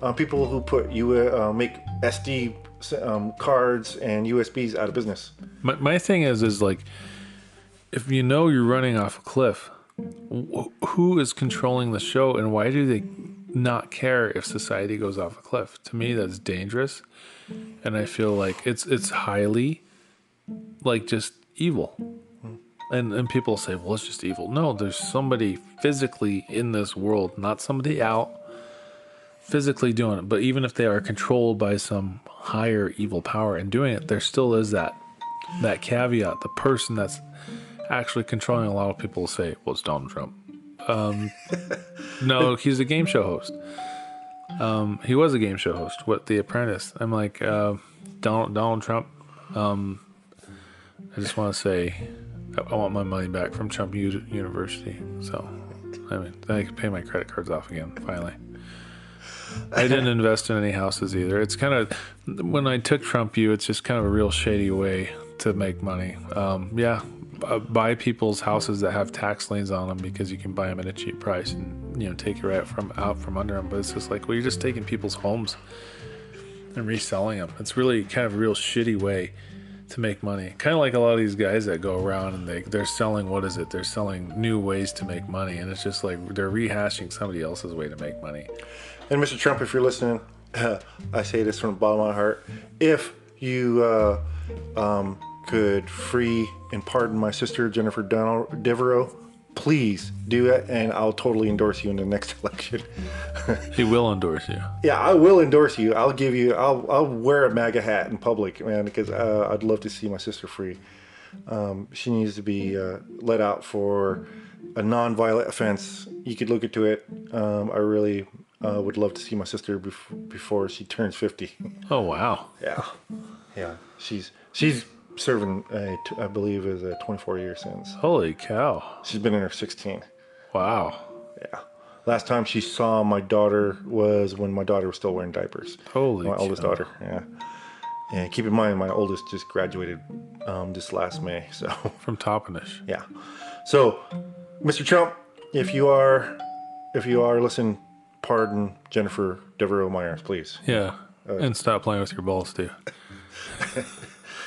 uh, people who put you uh, make SD um, cards and USBs out of business. My, my thing is, is like, if you know you're running off a cliff, wh- who is controlling the show and why do they not care if society goes off a cliff? To me, that's dangerous. And I feel like it's, it's highly like just evil. And, and people say, well, it's just evil. No, there's somebody physically in this world, not somebody out physically doing it. But even if they are controlled by some higher evil power and doing it, there still is that that caveat. The person that's actually controlling a lot of people say, "Well, it's Donald Trump." Um, [LAUGHS] no, he's a game show host. Um, he was a game show host. What The Apprentice? I'm like uh, Donald Donald Trump. Um, I just want to say, I, I want my money back from Trump U- University. So, I mean, then I can pay my credit cards off again. Finally. I didn't invest in any houses either. It's kind of when I took Trump U, it's just kind of a real shady way to make money. Um, yeah, buy people's houses that have tax liens on them because you can buy them at a cheap price and you know take it right from out from under them. But it's just like well, you're just taking people's homes and reselling them. It's really kind of a real shitty way to make money. Kind of like a lot of these guys that go around and they they're selling what is it? They're selling new ways to make money, and it's just like they're rehashing somebody else's way to make money. And Mr. Trump, if you're listening, [LAUGHS] I say this from the bottom of my heart. If you uh, um, could free and pardon my sister, Jennifer Donald Devereaux, please do it, and I'll totally endorse you in the next [LAUGHS] election. [LAUGHS] He will endorse you. yeah, I will endorse you. I'll give you, I'll, I'll wear a MAGA hat in public, man, because uh, I'd love to see my sister free. Um, she needs to be uh, let out for a non-violent offense. You could look into it. Um, I really uh, would love to see my sister bef- before she turns 50. Oh wow. yeah, yeah. She's she's serving, a t- I believe, is a 24 year sentence. Holy cow. She's been in her 16. Wow. Yeah. Last time she saw my daughter was when my daughter was still wearing diapers. Holy my oldest daughter. Yeah. And keep in mind, my oldest just graduated um, this last May. [LAUGHS] So From Toppenish. yeah. So Mr. Trump, if you are, if you are listening, pardon Jennifer Devereaux Myers, please. Yeah. and stop playing with your balls too. [LAUGHS]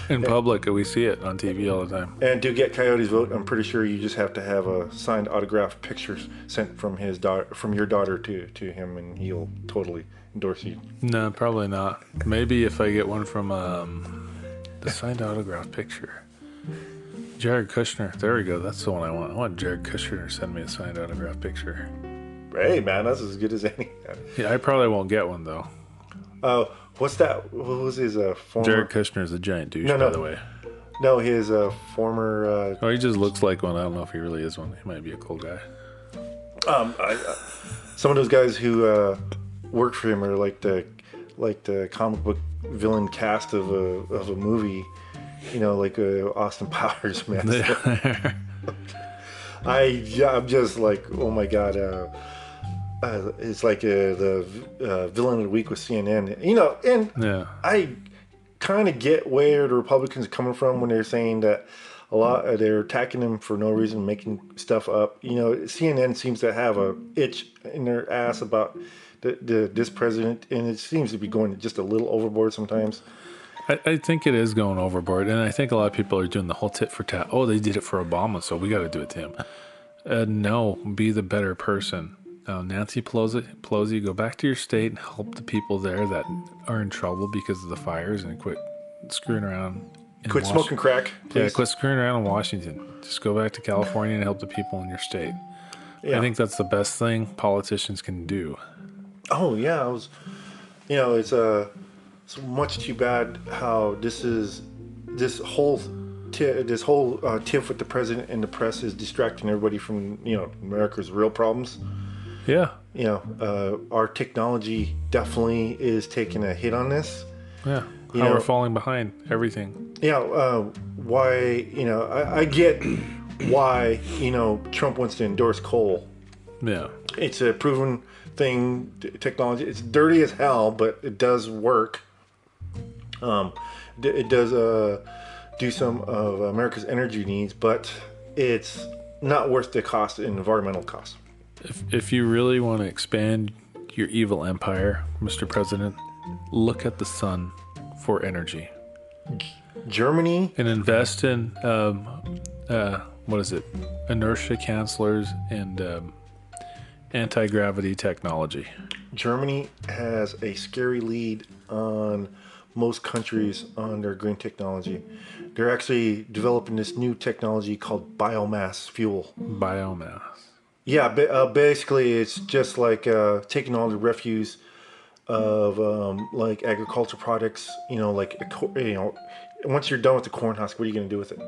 In public, we see it on TV all the time. And to get Coyote's vote, I'm pretty sure you just have to have a signed autographed picture sent from his daughter, from your daughter to to him, and he'll totally endorse you. No, probably not. Maybe if I get one from um, the signed autograph picture. Jared Kushner. There we go. That's the one I want. I want Jared Kushner to send me a signed autograph picture. Hey man, that's as good as [LAUGHS] any. Yeah, I probably won't get one though. Oh, what's that? What was his uh, former? Jared Kushner is a giant douche, No, no. by the way. No, his uh, former. Uh, Oh, he just looks like one. I don't know if he really is one. He might be a cool guy. um, I, uh, some of those guys who uh, work for him are like the like the comic book villain cast of a of a movie. You know, like uh, Austin [LAUGHS] Powers, man. [LAUGHS] I yeah, I'm just like, oh my god. Uh, uh, it's like uh, the uh, villain of the week with CNN. You know, and yeah. I kind of get where the Republicans are coming from when they're saying that a lot uh, they're attacking him for no reason, making stuff up. You know, CNN seems to have a itch in their ass about the, the this president, and it seems to be going just a little overboard sometimes. I, I think it is going overboard, and I think a lot of people are doing the whole tit for tat. Oh, they did it for Obama, so we got to do it to him. Uh, no, be the better person. Uh, Nancy Pelosi, Pelosi, go back to your state and help the people there that are in trouble because of the fires, and quit screwing around. Quit smoking crack, Yeah, quit screwing around in Washington. Just go back to California and help the people in your state. Yeah. I think that's the best thing politicians can do. Oh yeah, I was. You know, it's uh, it's much too bad how this is, this whole, this whole uh, tiff with the president and the press is distracting everybody from you know America's real problems. Yeah, You know, uh, our technology definitely is taking a hit on this. yeah. You How know- we're falling behind everything. Yeah, uh, why? You know, I, I get why you know Trump wants to endorse coal. Yeah, It's a proven thing, technology. It's dirty as hell, but it does work. Um, it does uh, do some of America's energy needs, but it's not worth the cost environmental costs. If, if you really want to expand your evil empire, Mr. President, look at the sun for energy Germany, and invest in um, uh, what is it? Inertia cancelers and um, anti gravity technology. Germany has a scary lead on most countries on their green technology. They're actually developing this new technology called biomass fuel. Biomass. Yeah, uh, basically, it's just like uh, taking all the refuse of um, like agriculture products. You know, like you know, once you're done with the corn husk, what are you going to do with it?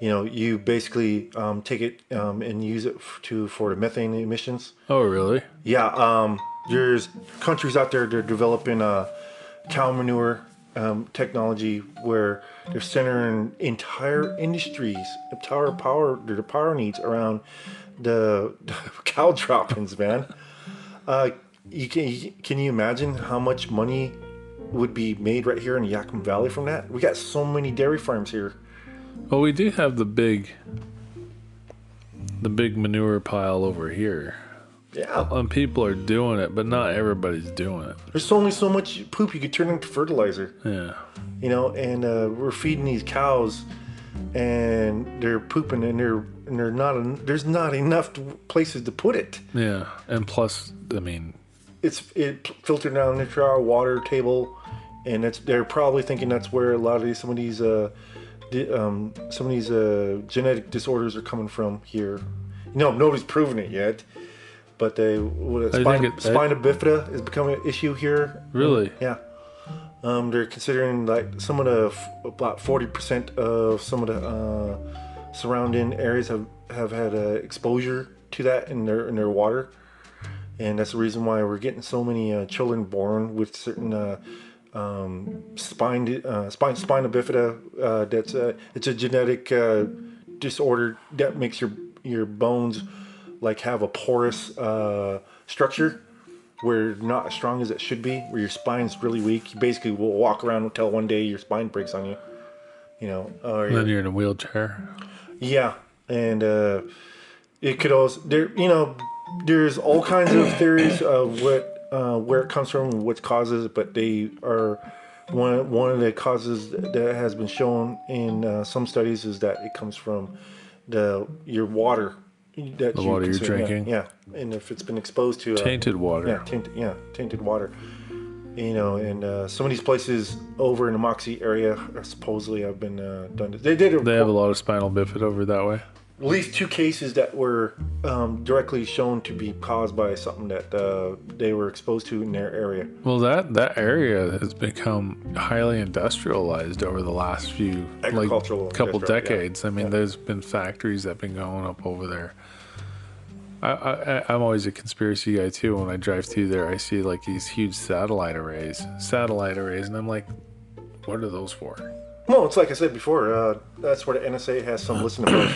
You know, you basically um, take it um, and use it to for the methane emissions. Oh, really? Yeah, um, there's countries out there that are developing uh, cow manure um, technology where they're centering entire industries, entire power, their power needs around the, [LAUGHS] cow droppings, man. Uh, you can can you imagine how much money would be made right here in Yakima Valley from that? We got so many dairy farms here. Well, we do have the big, the big manure pile over here. Yeah, And people are doing it, but not everybody's doing it. there's only so much poop you could turn into fertilizer. Yeah. you know, and uh, we're feeding these cows, and they're pooping, and they're and they're not. en- There's not enough to, places to put it. Yeah. And plus, I mean, It's it filtered down into our water table, and it's they're probably thinking that's where a lot of these, some of these uh, di- um, some of these uh, genetic disorders are coming from here. No, nobody's proven it yet, but they what, spina, it- spina bifida is becoming an issue here. really? Yeah. Um, they're considering like some of the about forty percent of some of the uh, surrounding areas have have had uh, exposure to that in their in their water, and that's the reason why we're getting so many uh, children born with certain uh, um, spine uh, spine spina bifida. Uh, that's uh, it's a genetic disorder that makes your your bones like have a porous structure where not as strong as it should be, where your spine's really weak. You basically will walk around until one day your spine breaks on you. You know, or And then you're in a wheelchair. yeah, and uh, it could also there. You know, there's all kinds of theories of what uh, where it comes from, what causes it, but they are one one of the causes that has been shown in uh, some studies is that it comes from the your water that The you water you're consume. Yeah, drinking? Yeah, and if it's been exposed to uh, Tainted water. yeah, tainted, yeah, tainted water. You know, and uh, some of these places over in the Moxee area supposedly have been uh, done. They did a, They have a lot of spinal bifid over that way. At least two cases that were um, directly shown to be caused by something that uh, they were exposed to in their area. Well, that that area has become highly industrialized over the last few like couple industrial, yeah. decades. I mean, there's been factories that have been going up over there. I, I I'm always a conspiracy guy too. When I drive through there, I see like these huge satellite arrays, satellite arrays, and I'm like, what are those for? Well, it's like I said before. Uh, that's where the NSA has some [CLEARS THROAT] listening.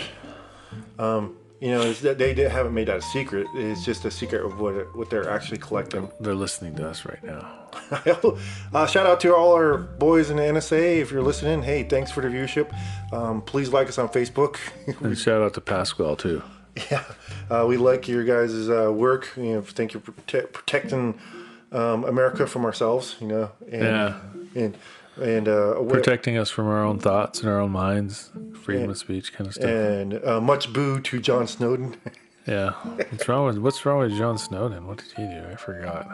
Um, you know, that they haven't made that a secret. It's just a secret of what what they're actually collecting. They're listening to us right now. [LAUGHS] uh, shout out to all our boys in the NSA. If you're listening, hey, thanks for the viewership. Um, please like us on Facebook. [LAUGHS] And shout out to Pasquale too. yeah, uh, we like your guys' uh, work. You know, thank you for prote- protecting um, America from ourselves. You know, and Yeah. and and uh, aware- Protecting us from our own thoughts and our own minds, freedom of speech kind of stuff. and uh, much boo to John Snowden. [LAUGHS] Yeah. What's wrong with What's wrong with John Snowden? What did he do? I forgot.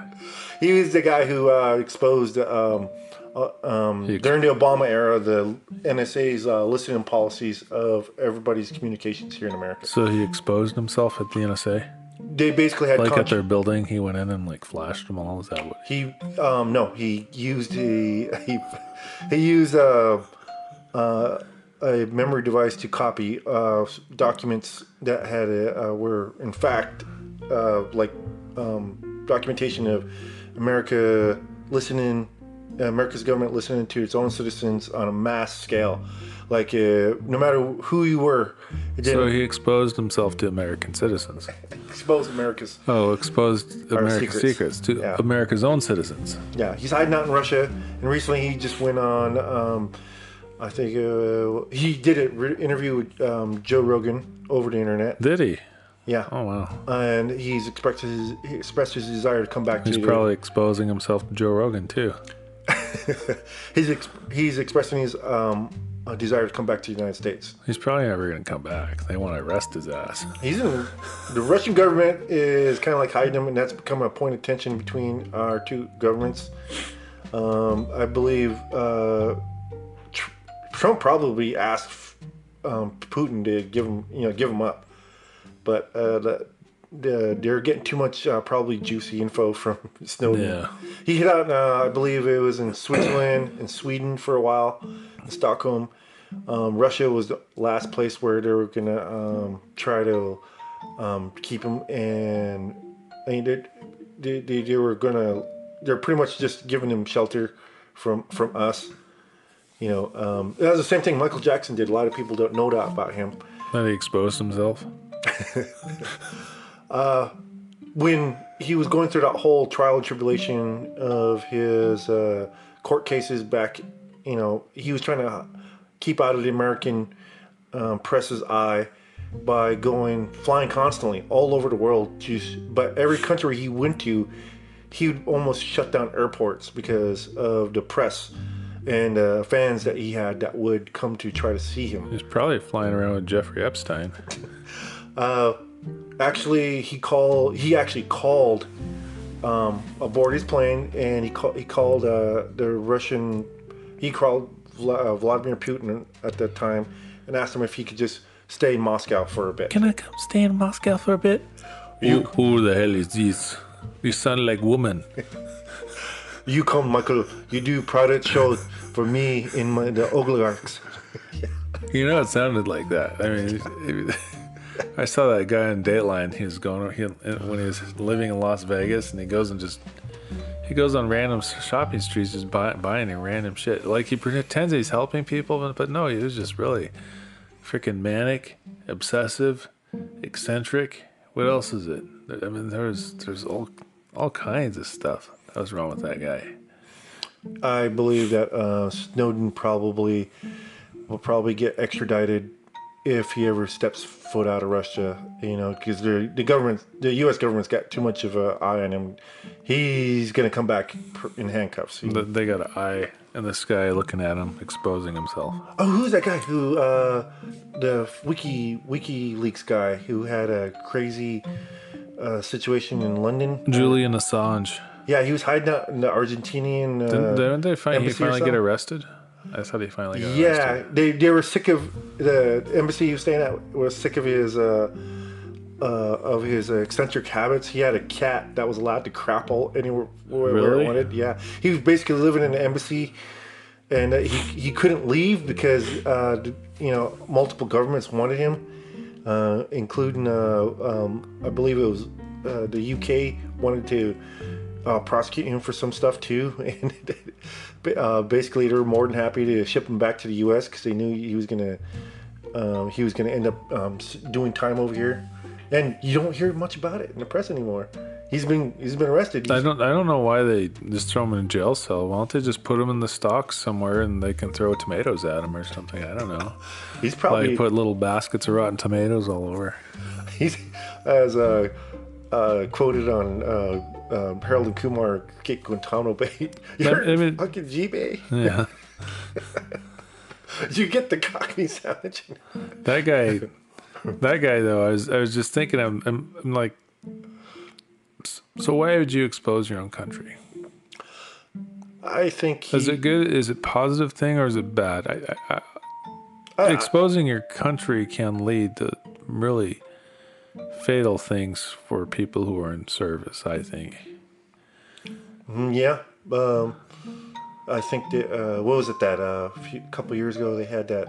he was the guy who uh, exposed um, uh, um, ex- during the Obama era the NSA's uh, listening policies of everybody's communications here in America. So he exposed himself at the NSA, They basically had like at their building. He went in and like flashed them all. Is that what? He um no, he used a [LAUGHS] he he used a uh, a memory device to copy uh, documents that had a, uh, were in fact uh, like um, documentation of America listening America's government listening to its own citizens on a mass scale. Like uh, no matter who you were, it So he exposed himself to American citizens. exposed America's Oh, exposed American secrets. secrets, to Yeah. America's own citizens. Yeah, he's hiding out in Russia, and recently he just went on. Um, I think uh, he did an re- interview with um, Joe Rogan over the internet. Did he? Yeah, Oh wow. and he's expressed his he expressed his desire to come back to He's to. probably exposing himself to Joe Rogan too. [LAUGHS] he's ex- he's expressing his um, a desire to come back to the United States. He's probably never going to come back. They want to arrest his ass. He's in the Russian government is kind of like hiding him, and that's become a point of tension between our two governments. Um, I believe uh, Tr- Trump probably asked um, Putin to give him, you know, give him up, but uh, the, the, they're getting too much uh, probably juicy info from Snowden. Yeah. He hit out, uh, I believe it was in Switzerland and Sweden for a while, Stockholm. Um, Russia was the last place where they were gonna um, try to um, keep him, and I mean, they, they, they, they were gonna, they're pretty much just giving him shelter from from us. You know, um, that was the same thing Michael Jackson did. A lot of people don't know that about him. That he exposed himself. [LAUGHS] when he was going through that whole trial and tribulation of his uh, court cases back, you know, he was trying to keep out of the American um, press's eye by going flying constantly all over the world. Just, but every country he went to, he would almost shut down airports because of the press and uh, fans that he had that would come to try to see him. He's probably flying around with Jeffrey Epstein. [LAUGHS] uh, actually he called he actually called um, aboard his plane and he called he called uh, the Russian he called uh, Vladimir Putin at that time and asked him if he could just stay in Moscow for a bit. Can I come stay in Moscow for a bit? You, who the hell is this? You sound like woman. [LAUGHS] You come, Michael. You do private shows for me in my, the oligarchs. [LAUGHS] You know, it sounded like that. I mean, [LAUGHS] I saw that guy in Dateline. He was going he, when he was living in Las Vegas, and he goes and just he goes on random shopping streets, just buy, buying random shit. Like he pretends he's helping people, but, no, he was just really freaking manic, obsessive, eccentric. What else is it? I mean, there's there's all all kinds of stuff that was wrong with that guy. I believe that uh, Snowden probably will probably get extradited if he ever steps foot out of Russia, you know, because the the government, the U.S. government's got too much of an eye on him. He's gonna come back in handcuffs. He- Th- They got an eye in the sky looking at him, exposing himself. oh, who's that guy who uh, the Wiki WikiLeaks guy who had a crazy uh, situation in London? Julian Assange. Yeah, he was hiding out in the Argentinian. Uh, Didn't, didn't they find he finally get arrested? I thought he finally got Yeah, arrested. they they were sick of the embassy he was staying at was sick of his uh, uh, of his eccentric habits. He had a cat that was allowed to crapple anywhere where, where Really? it wanted. Yeah, he was basically living in the embassy, and he he couldn't leave because uh, you know multiple governments wanted him, uh, including uh, um, I believe it was uh, the UK wanted to uh, prosecute him for some stuff too, [LAUGHS] and uh, basically they were more than happy to ship him back to the U.S. because they knew he was gonna um, he was gonna end up um, doing time over here, and you don't hear much about it in the press anymore. He's been he's been arrested. I don't. I don't know why they just throw him in a jail cell. Why don't they just put him in the stocks somewhere and they can throw tomatoes at him or something? I don't know. [LAUGHS] he's probably Like put little baskets of rotten tomatoes all over. [LAUGHS] he's as uh, uh, quoted on uh, uh, Harold and Kumar get Guantanamo Bay. [LAUGHS] You're I mean- fucking G Bay. Yeah, [LAUGHS] You get the Cockney sandwich. that guy. That guy though, I was. I was just thinking. I'm. I'm, I'm like. So why would you expose your own country? I think he, Is it good? Is it positive thing or is it bad? I, I, I, I- exposing your country can lead to really fatal things for people who are in service. I think. Mm, Yeah. Um, I think that, uh, what was it that uh, a few, couple years ago they had that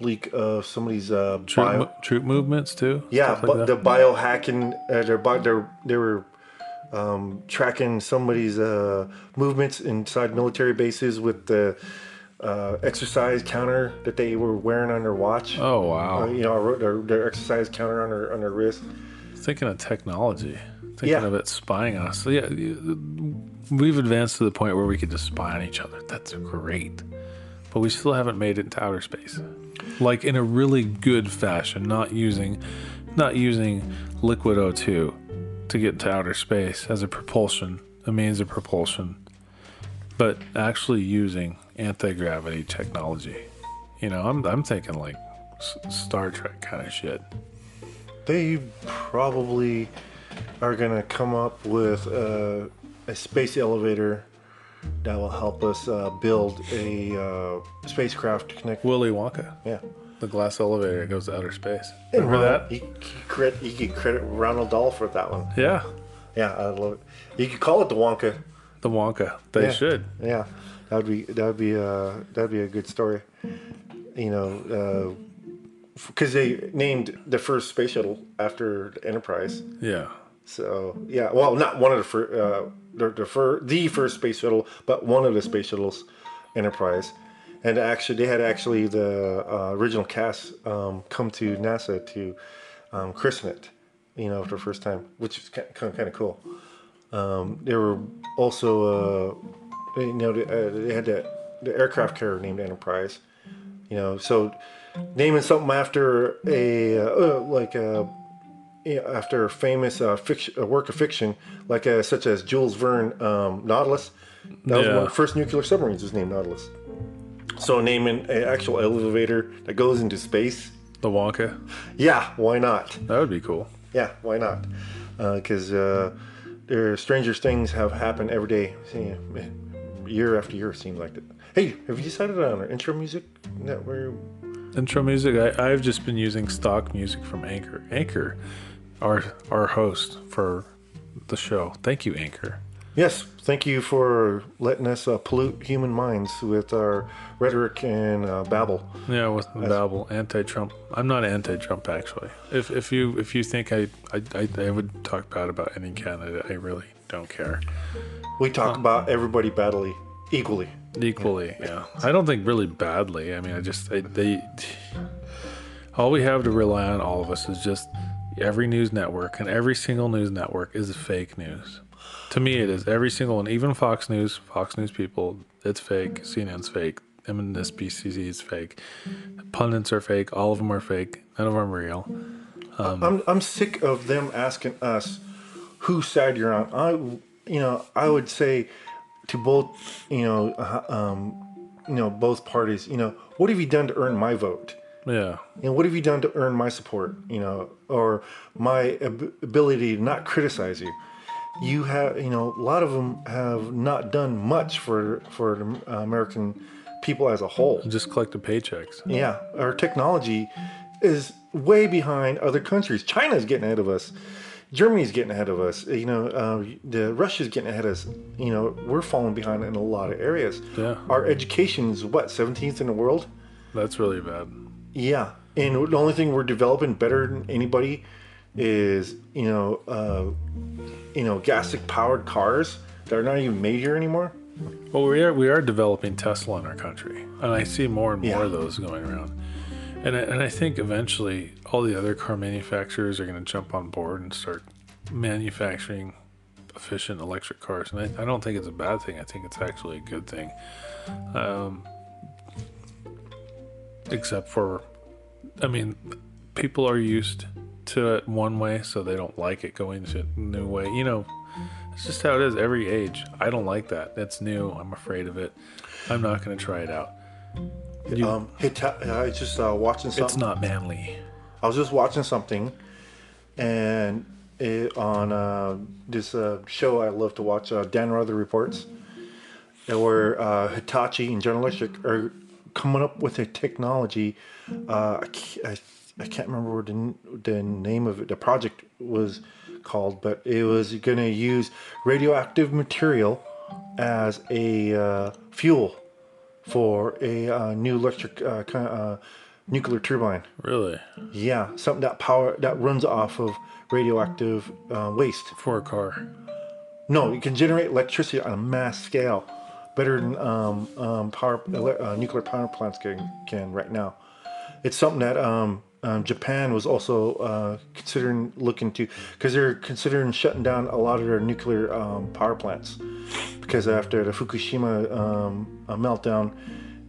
leak of somebody's uh, Troop, bio. mo- troop movements too. Yeah, like but the biohacking, uh, they're, bi- they're, they were um, tracking somebody's uh, movements inside military bases with the uh, exercise counter that they were wearing on their watch. oh wow! Uh, you know, their, their exercise counter on their on their wrist. thinking of technology, thinking Yeah. of it spying on us. So yeah, we've advanced to the point where we can just spy on each other. That's great, but we still haven't made it into outer space, like in a really good fashion, not using, not using liquid O2 to get to outer space as a propulsion, a means of propulsion, but actually using anti gravity technology. You know, I'm I'm thinking like S- Star Trek kind of shit. They probably are gonna come up with uh, a space elevator that will help us uh, build a uh, spacecraft to connect. Willy Wonka. Yeah. The glass elevator that goes to outer space. And Remember Ronald- that? You, could credit, you could credit Ronald Dahl for that one. Yeah, Yeah, I love it. You could call it the Wonka. the Wonka. They Yeah. should. Yeah, that would be that would be uh that'd be a good story. You know, because they named the first space shuttle after the Enterprise. Yeah. So yeah, well, not one of the first, uh, the, the, fir- the first space shuttle, but one of the space shuttles, Enterprise, and actually they had actually the uh, original cast um, come to NASA to um, christen it, you know, for the first time, which is kind of, kind of cool. Um, they were also, uh, you know, they, uh, they had the, the aircraft carrier named Enterprise, you know, so naming something after a uh, uh, like a yeah, after a famous uh, fiction, a work of fiction, like uh, such as Jules Verne um, Nautilus. That was Yeah. one of the first nuclear submarines was named Nautilus. So naming an actual elevator that goes into space, The Wonka. yeah, why not? That would be cool. Yeah, why not? Because uh, there stranger things have happened every day, See, year after year. It seems like it. Hey, have you decided on our intro music that Intro music. I, I've just been using stock music from Anchor. Anchor, our our host for the show. Thank you, Anchor. Yes, thank you for letting us uh, pollute human minds with our rhetoric and uh, babble. Yeah, with the babble, anti-Trump. I'm not anti-Trump actually. If if you if you think I I, I I would talk bad about any candidate, I really don't care. We talk about everybody badly, equally. Equally, yeah. I don't think really badly. I mean, I just I, they. All we have to rely on, all of us, is just every news network, and every single news network is fake news. To me, it is every single one, even Fox News, Fox News people, it's fake. CNN's fake. MSNBC is fake. Pundits are fake. All of them are fake. None of them are real. I'm I'm sick of them asking us whose side you're on. I you know I would say to both you know uh, um, you know both parties. You know what have you done to earn my vote? Yeah. And what have you done to earn my support? You know, or my ab- ability to not criticize you? You have, you know, a lot of them have not done much for for American people as a whole. Just collect the paychecks. Yeah, our technology is way behind other countries. China's getting ahead of us. Germany's getting ahead of us. You know, uh, the Russia's getting ahead of us. You know, we're falling behind in a lot of areas. Yeah. Our education's what 17th in the world. That's really bad. Yeah, and the only thing we're developing better than anybody is you know uh, you know gastric powered cars that are not even made here anymore. Well, we are we are developing Tesla in our country, and I see more and more Yeah. of those going around. And I, and I think eventually all the other car manufacturers are going to jump on board and start manufacturing efficient electric cars. And I, I don't think it's a bad thing. I think it's actually a good thing. Um, except for, I mean, people are used to it one way, so they don't like it going to a new way. You know, it's just how it is every age. I don't like that. It's new. I'm afraid of it. I'm not going to try it out. You- Um, Hita- I was just uh, watching something. it's not manly. I was just watching something, and it, on uh, this uh, show I love to watch, uh, Dan Rather reports, where uh, Hitachi and General Electric are coming up with a technology. Uh, I, can't, I, I can't remember what the, the name of it, the project was called, but it was going to use radioactive material as a uh, fuel for a uh, new electric uh, kind uh, nuclear turbine. Really? Yeah, something that power that runs off of radioactive uh, waste. For a car. No, you can generate electricity on a mass scale, better than um, um, power uh, nuclear power plants can can right now. It's something that um, um, Japan was also uh, considering looking to because they're considering shutting down a lot of their nuclear um, power plants because after the Fukushima um, meltdown,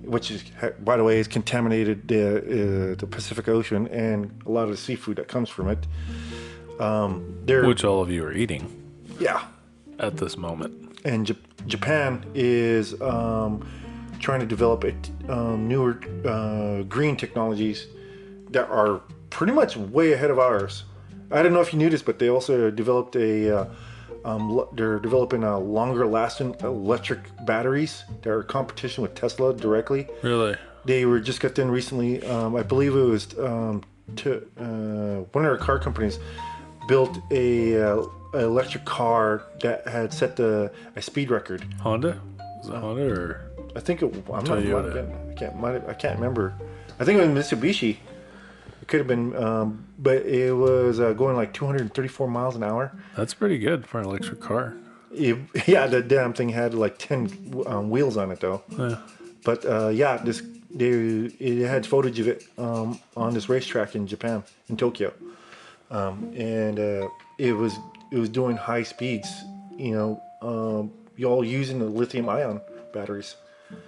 which is by the way has contaminated the uh, the Pacific Ocean and a lot of the seafood that comes from it. Um, Which all of you are eating yeah at this moment. and J- Japan is um, trying to develop a, um, newer uh, green technologies that are pretty much way ahead of ours. I don't know if you knew this, but they also developed a. Uh, um, they're developing a longer lasting electric batteries They're in competition with Tesla directly. Really? They were just got done recently. Um, I believe it was um, to uh, one of our car companies built a uh, electric car that had set the a speed record. Honda? Is it Honda or I think it, I'm not. Toyota. I can't. I can't remember. I think it was Mitsubishi. It could have been, um, but it was uh, going like 234 miles an hour. that's pretty good for an electric car. It, [LAUGHS] yeah, the damn thing had like 10 um, wheels on it though. Yeah. But uh, yeah, this they it had footage of it um, on this racetrack in Japan in Tokyo, um, and uh, it was it was doing high speeds. You know, um, you all using the lithium ion batteries.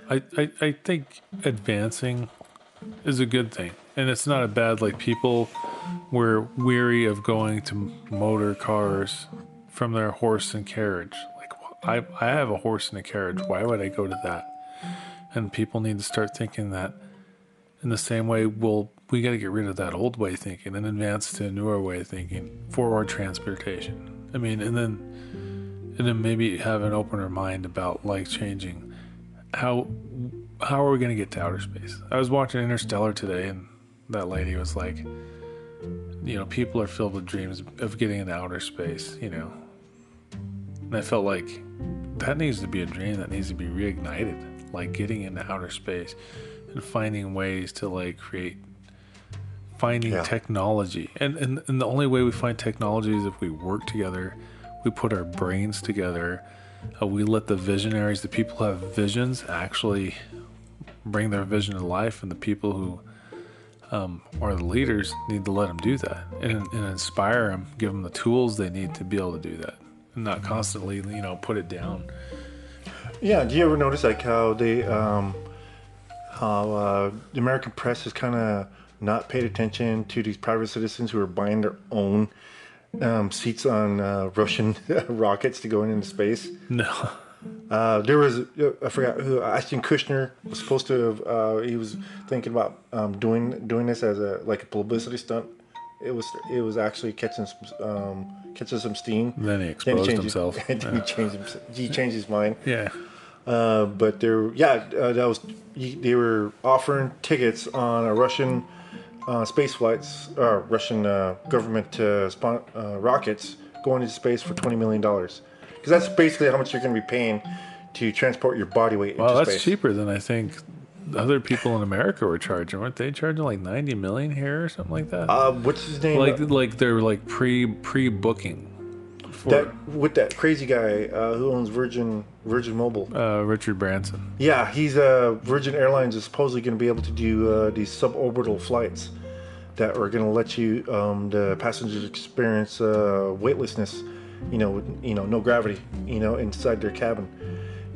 I, I, I think advancing is a good thing. And it's not a bad like people were weary of going to motor cars from their horse and carriage. Like I I have a horse and a carriage. Why would I go to that? And people need to start thinking that in the same way, well, we got to get rid of that old way of thinking and advance to a newer way of thinking for our transportation. I mean, and then and then maybe have an opener mind about like changing how how are we going to get to outer space? I was watching Interstellar today, and that lady was like, you know, people are filled with dreams of getting into outer space, you know. And I felt like that needs to be a dream that needs to be reignited, like getting into outer space and finding ways to like create finding Yeah. technology. And, and and the only way we find technology is if we work together, we put our brains together, uh, we let the visionaries, the people who have visions, actually bring their vision to life, and the people who um, are the leaders need to let them do that and, and inspire them, give them the tools they need to be able to do that, and not constantly, you know, put it down. Yeah. Do you ever notice like how they um, how uh, the American press has kind of not paid attention to these private citizens who are buying their own um, seats on uh, Russian [LAUGHS] rockets to go into space. No. [LAUGHS] Uh, there was uh, I forgot who Ashton Kushner was supposed to have. Uh, he was thinking about um, doing doing this as a like a publicity stunt. It was it was actually catching some, um, catching some steam. Then he Then exposed changed himself. [LAUGHS] His, then he changed his, he changed his mind. Yeah. Uh, but there, yeah, uh, that was they were offering tickets on a Russian uh, space flights, uh, Russian uh, government uh, spon- uh, rockets going into space for twenty million dollars, because that's basically how much you're going to be paying to transport your body weight into Well, that's space. cheaper than I think other people in America were charging. Weren't they charging like 90 million here or something like that? Uh, what's his name? like like they're like pre pre booking that with that crazy guy uh, who owns Virgin Virgin Mobile. uh, Richard Branson. Yeah, he's uh, Virgin Airlines is supposedly going to be able to do uh, these suborbital flights that are going to let you um, the passengers experience uh, weightlessness, you know, with you know no gravity, you know, inside their cabin.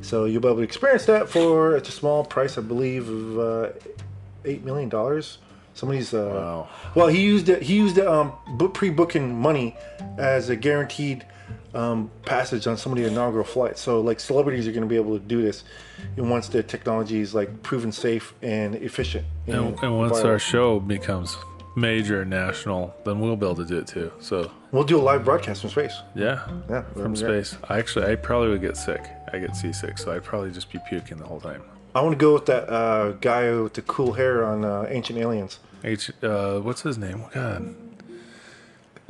So you'll be able to experience that for it's a small price, I believe, of uh, eight million dollars. Somebody's uh, Wow. well, he used it. He used it, um, pre-booking money as a guaranteed um, passage on some of the inaugural flights. So, like, celebrities are going to be able to do this, and once the technology is like proven safe and efficient. And, and once viable. our show becomes major national, then we'll be able to do it too. So we'll do a live broadcast from space. yeah, Yeah, from space. I actually, I probably would get sick. I get seasick, so I'd probably just be puking the whole time. I want to go with that uh, guy with the cool hair on uh, Ancient Aliens. H, uh, what's his name? God,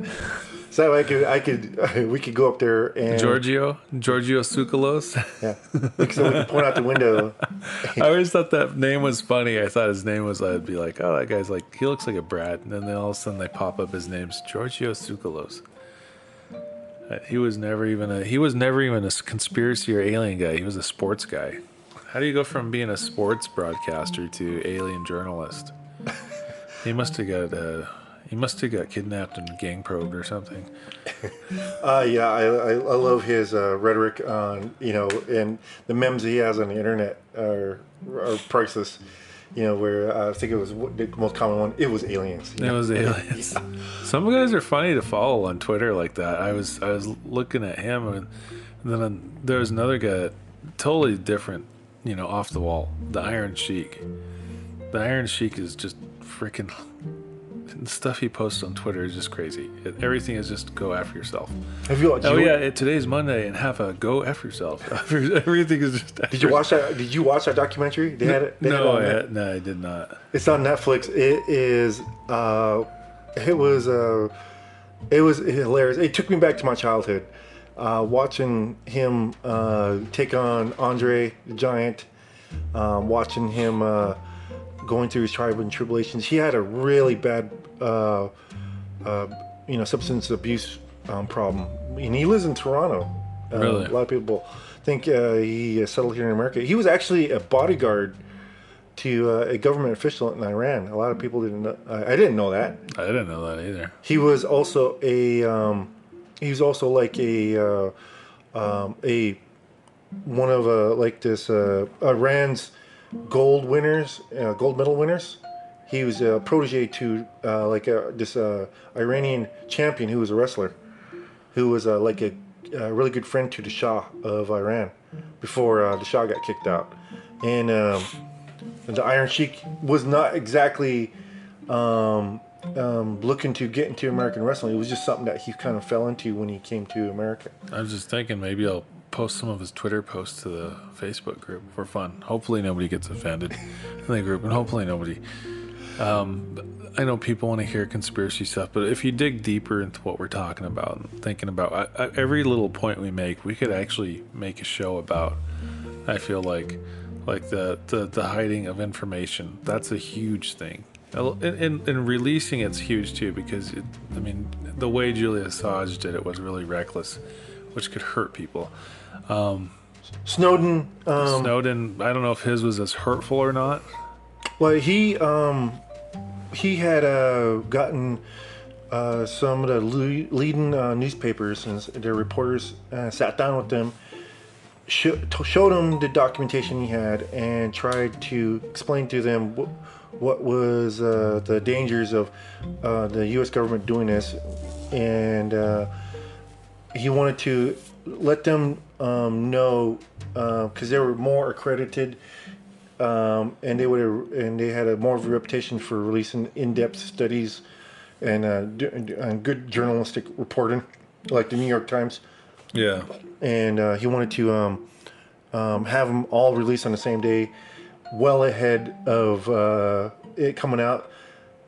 [LAUGHS] So I could, I could, [LAUGHS] we could go up there and Giorgio, Giorgio Tsoukalos. [LAUGHS] yeah, so we can point out the window. I always thought that name was funny. I thought his name was. I'd be like, oh, that guy's like, he looks like a brat. And then all of a sudden they pop up. His name's Giorgio Tsoukalos. Uh, He was never even a. He was never even a conspiracy or alien guy. He was a sports guy. How do you go from being a sports broadcaster to alien journalist? He must have got. Uh, he must have got kidnapped and gang probed or something. [LAUGHS] Uh, yeah, I, I, I love his uh, rhetoric on you know, and the memes he has on the internet are are priceless. You know, where uh, I think it was the most common one. It was aliens. It know? was aliens. [LAUGHS] Some guys are funny to follow on Twitter like that. I was I was looking at him, and then there was another guy, totally different, you know, off the wall. The Iron Sheik. The Iron Sheik is just freaking. The stuff he posts on Twitter is just crazy. It, everything is just go after yourself. Have you, Oh you, yeah, it, today's Monday, and have a go after yourself. [LAUGHS] everything is just. Did you watch that? Did you watch that documentary? They had it. They had it No, I, no, I did not. It's on Netflix. It is. Uh, it was. Uh, it was hilarious. It took me back to my childhood, uh, watching him uh, take on Andre the Giant, um, watching him uh, going through his trial and tribulations. He had a really bad, uh, uh, you know, substance abuse um, problem, and he lives in Toronto. Uh, Really? A lot of people think uh, he uh, settled here in America. He was actually a bodyguard to uh, a government official in Iran. A lot of people didn't know. I I didn't know that. I didn't know that either. He was also a. Um, he was also like a. Uh, um, a one of uh, like this uh, Iran's gold winners, uh, gold medal winners. He was a protege to uh, like a, this uh, Iranian champion who was a wrestler, who was uh, like a, a really good friend to the Shah of Iran before uh, the Shah got kicked out, and um, the Iron Sheik was not exactly um, um, looking to get into American wrestling. It was just something that he kind of fell into when he came to America. I was just thinking maybe I'll post some of his Twitter posts to the Facebook group for fun. Hopefully nobody gets offended in the group, and hopefully nobody. Um, I know people want to hear conspiracy stuff, but if you dig deeper into what we're talking about, and thinking about I, I, every little point we make, we could actually make a show about. I feel like, like the the, the hiding of information. That's a huge thing. And, and, and releasing it's huge too because it, I mean the way Julian Assange did it was really reckless, which could hurt people. Snowden, um, Snowden, I don't know if his was as hurtful or not. well, he um, he had uh, gotten uh, some of the le- leading uh, newspapers and their reporters uh, sat down with them, sh- t- showed them the documentation he had and tried to explain to them what, what was uh, the dangers of uh, the U.S. government doing this, and uh, he wanted to let them um, know because they were more accredited. Um, and they would and they had a more of a reputation for releasing in-depth studies and, uh, and good journalistic reporting, like the New York Times Yeah. and uh, he wanted to um, um, have them all released on the same day, well ahead of uh, it coming out.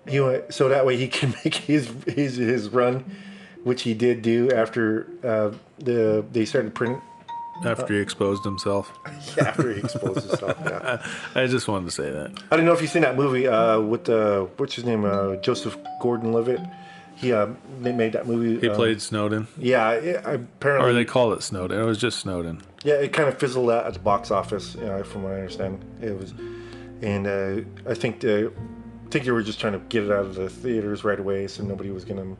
He went, so that way he [LAUGHS] can make his his his run, which he did do after uh, the they started printing After he exposed himself. [LAUGHS] Yeah, after he exposed himself. Yeah. [LAUGHS] I just wanted to say that. I don't know if you've seen that movie uh, with uh, what's his name uh, Joseph Gordon-Levitt. He uh, they made that movie. He um, played Snowden. Yeah, it, apparently. Or they call it Snowden. It was just Snowden. Yeah, it kind of fizzled out at the box office, you know, from what I understand. It was, and uh, I think the, I think they were just trying to get it out of the theaters right away, so nobody was gonna,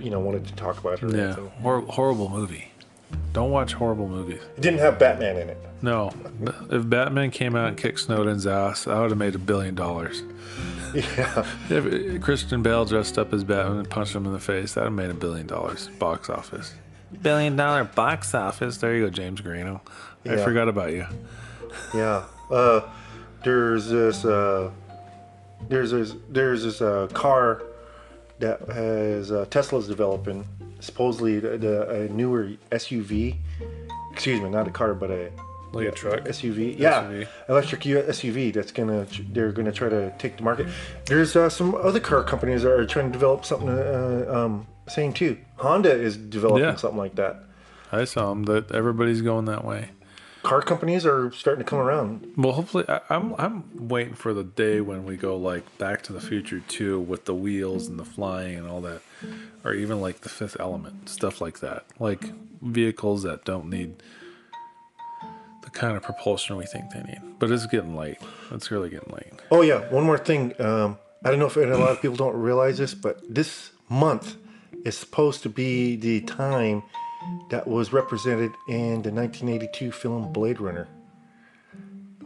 you know, wanted to talk about it. Or Yeah. Hor- horrible movie. Don't watch horrible movies. It didn't have Batman in it. No. If Batman came out and kicked Snowden's ass, I would have made a billion dollars. Yeah, If Christian Bale dressed up as Batman and punched him in the face, that would have made a billion dollars box office. Billion dollar box office. There you go, James Greeno. I Yeah. forgot about you. yeah. Uh, there's this, uh, there's this, there's this uh, car that has uh, Tesla's developing, supposedly the, the a newer SUV. Excuse me, not a car, but a Like a truck. SUV. Yeah, SUV. electric SUV. That's gonna they're gonna try to take the market. There's uh, some other car companies that are trying to develop something. Uh, um, same too. Honda is developing Yeah. something like that. I saw them that everybody's going that way. Car companies are starting to come around. Well, hopefully, I, I'm I'm waiting for the day when we go like Back to the Future 2 with the wheels and the flying and all that, or even like the Fifth Element stuff like that, like vehicles that don't need the kind of propulsion we think they need. But it's getting late. It's really getting late. Oh yeah, one more thing. Um, I don't know if a lot of people don't realize this, but this month is supposed to be the time that was represented in the 1982 film Blade Runner.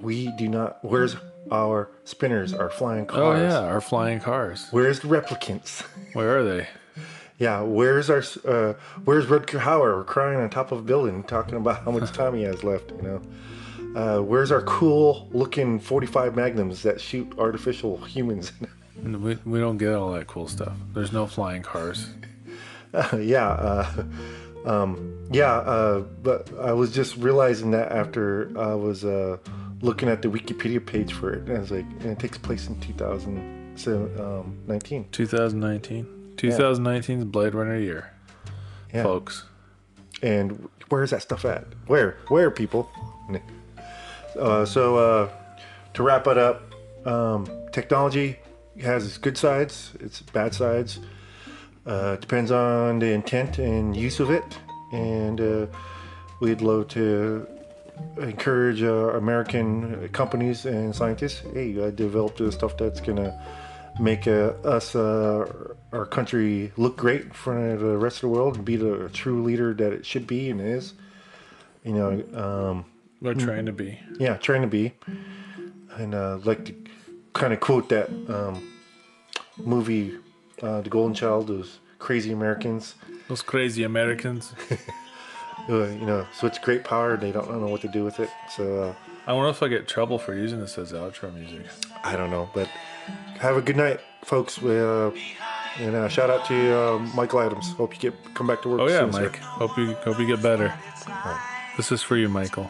We do not. Where's our spinners? Our flying cars? Oh cars? yeah, our flying cars. Where's the replicants? [LAUGHS] Where are they? yeah, where's our uh, where's Rutger Hauer crying on top of a building, talking about how much time he has left? You know, uh, where's our cool looking 45 Magnums that shoot artificial humans? [LAUGHS] We, we don't get all that cool stuff. There's no flying cars. [LAUGHS] yeah, uh, um, yeah, uh, but I was just realizing that after I was uh, looking at the Wikipedia page for it, and I was like, and it takes place in 2019. 2019. 2019 is Blade Runner year, Yeah. folks. And where's that stuff at? Where? Where, people? Uh, so, uh, to wrap it up, um, technology has its good sides, its bad sides. Uh, it depends on the intent and use of it. And uh, we'd love to encourage uh, American companies and scientists hey, develop the stuff that's going to make uh, us, uh, our country, look great in front of the rest of the world and be the true leader that it should be and is. You know, um, We're trying to be. yeah, trying to be. And uh, like to kind of quote that um, movie, uh, The Golden Child, those crazy Americans. Those crazy Americans. [LAUGHS] Uh, you know, so it's great power, they don't know what to do with it. So uh, I wonder if I get trouble for using this as outro music. I don't know, but have a good night, folks. We, uh, and uh, shout out to uh, Michael Adams. Hope you get come back to work. Oh yeah, soon, sir. Mike. Hope you hope you get better. This is for you, Michael.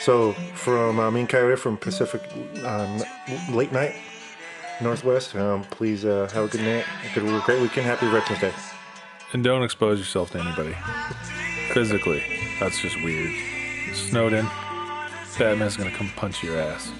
So from uh, me and Coyote from Pacific uh, Late Night Northwest, um, please uh, have a good night, a good, great weekend. Happy Veterans Day. And don't expose yourself to anybody. Physically. That's just weird. Snowden. Batman's gonna come punch your ass.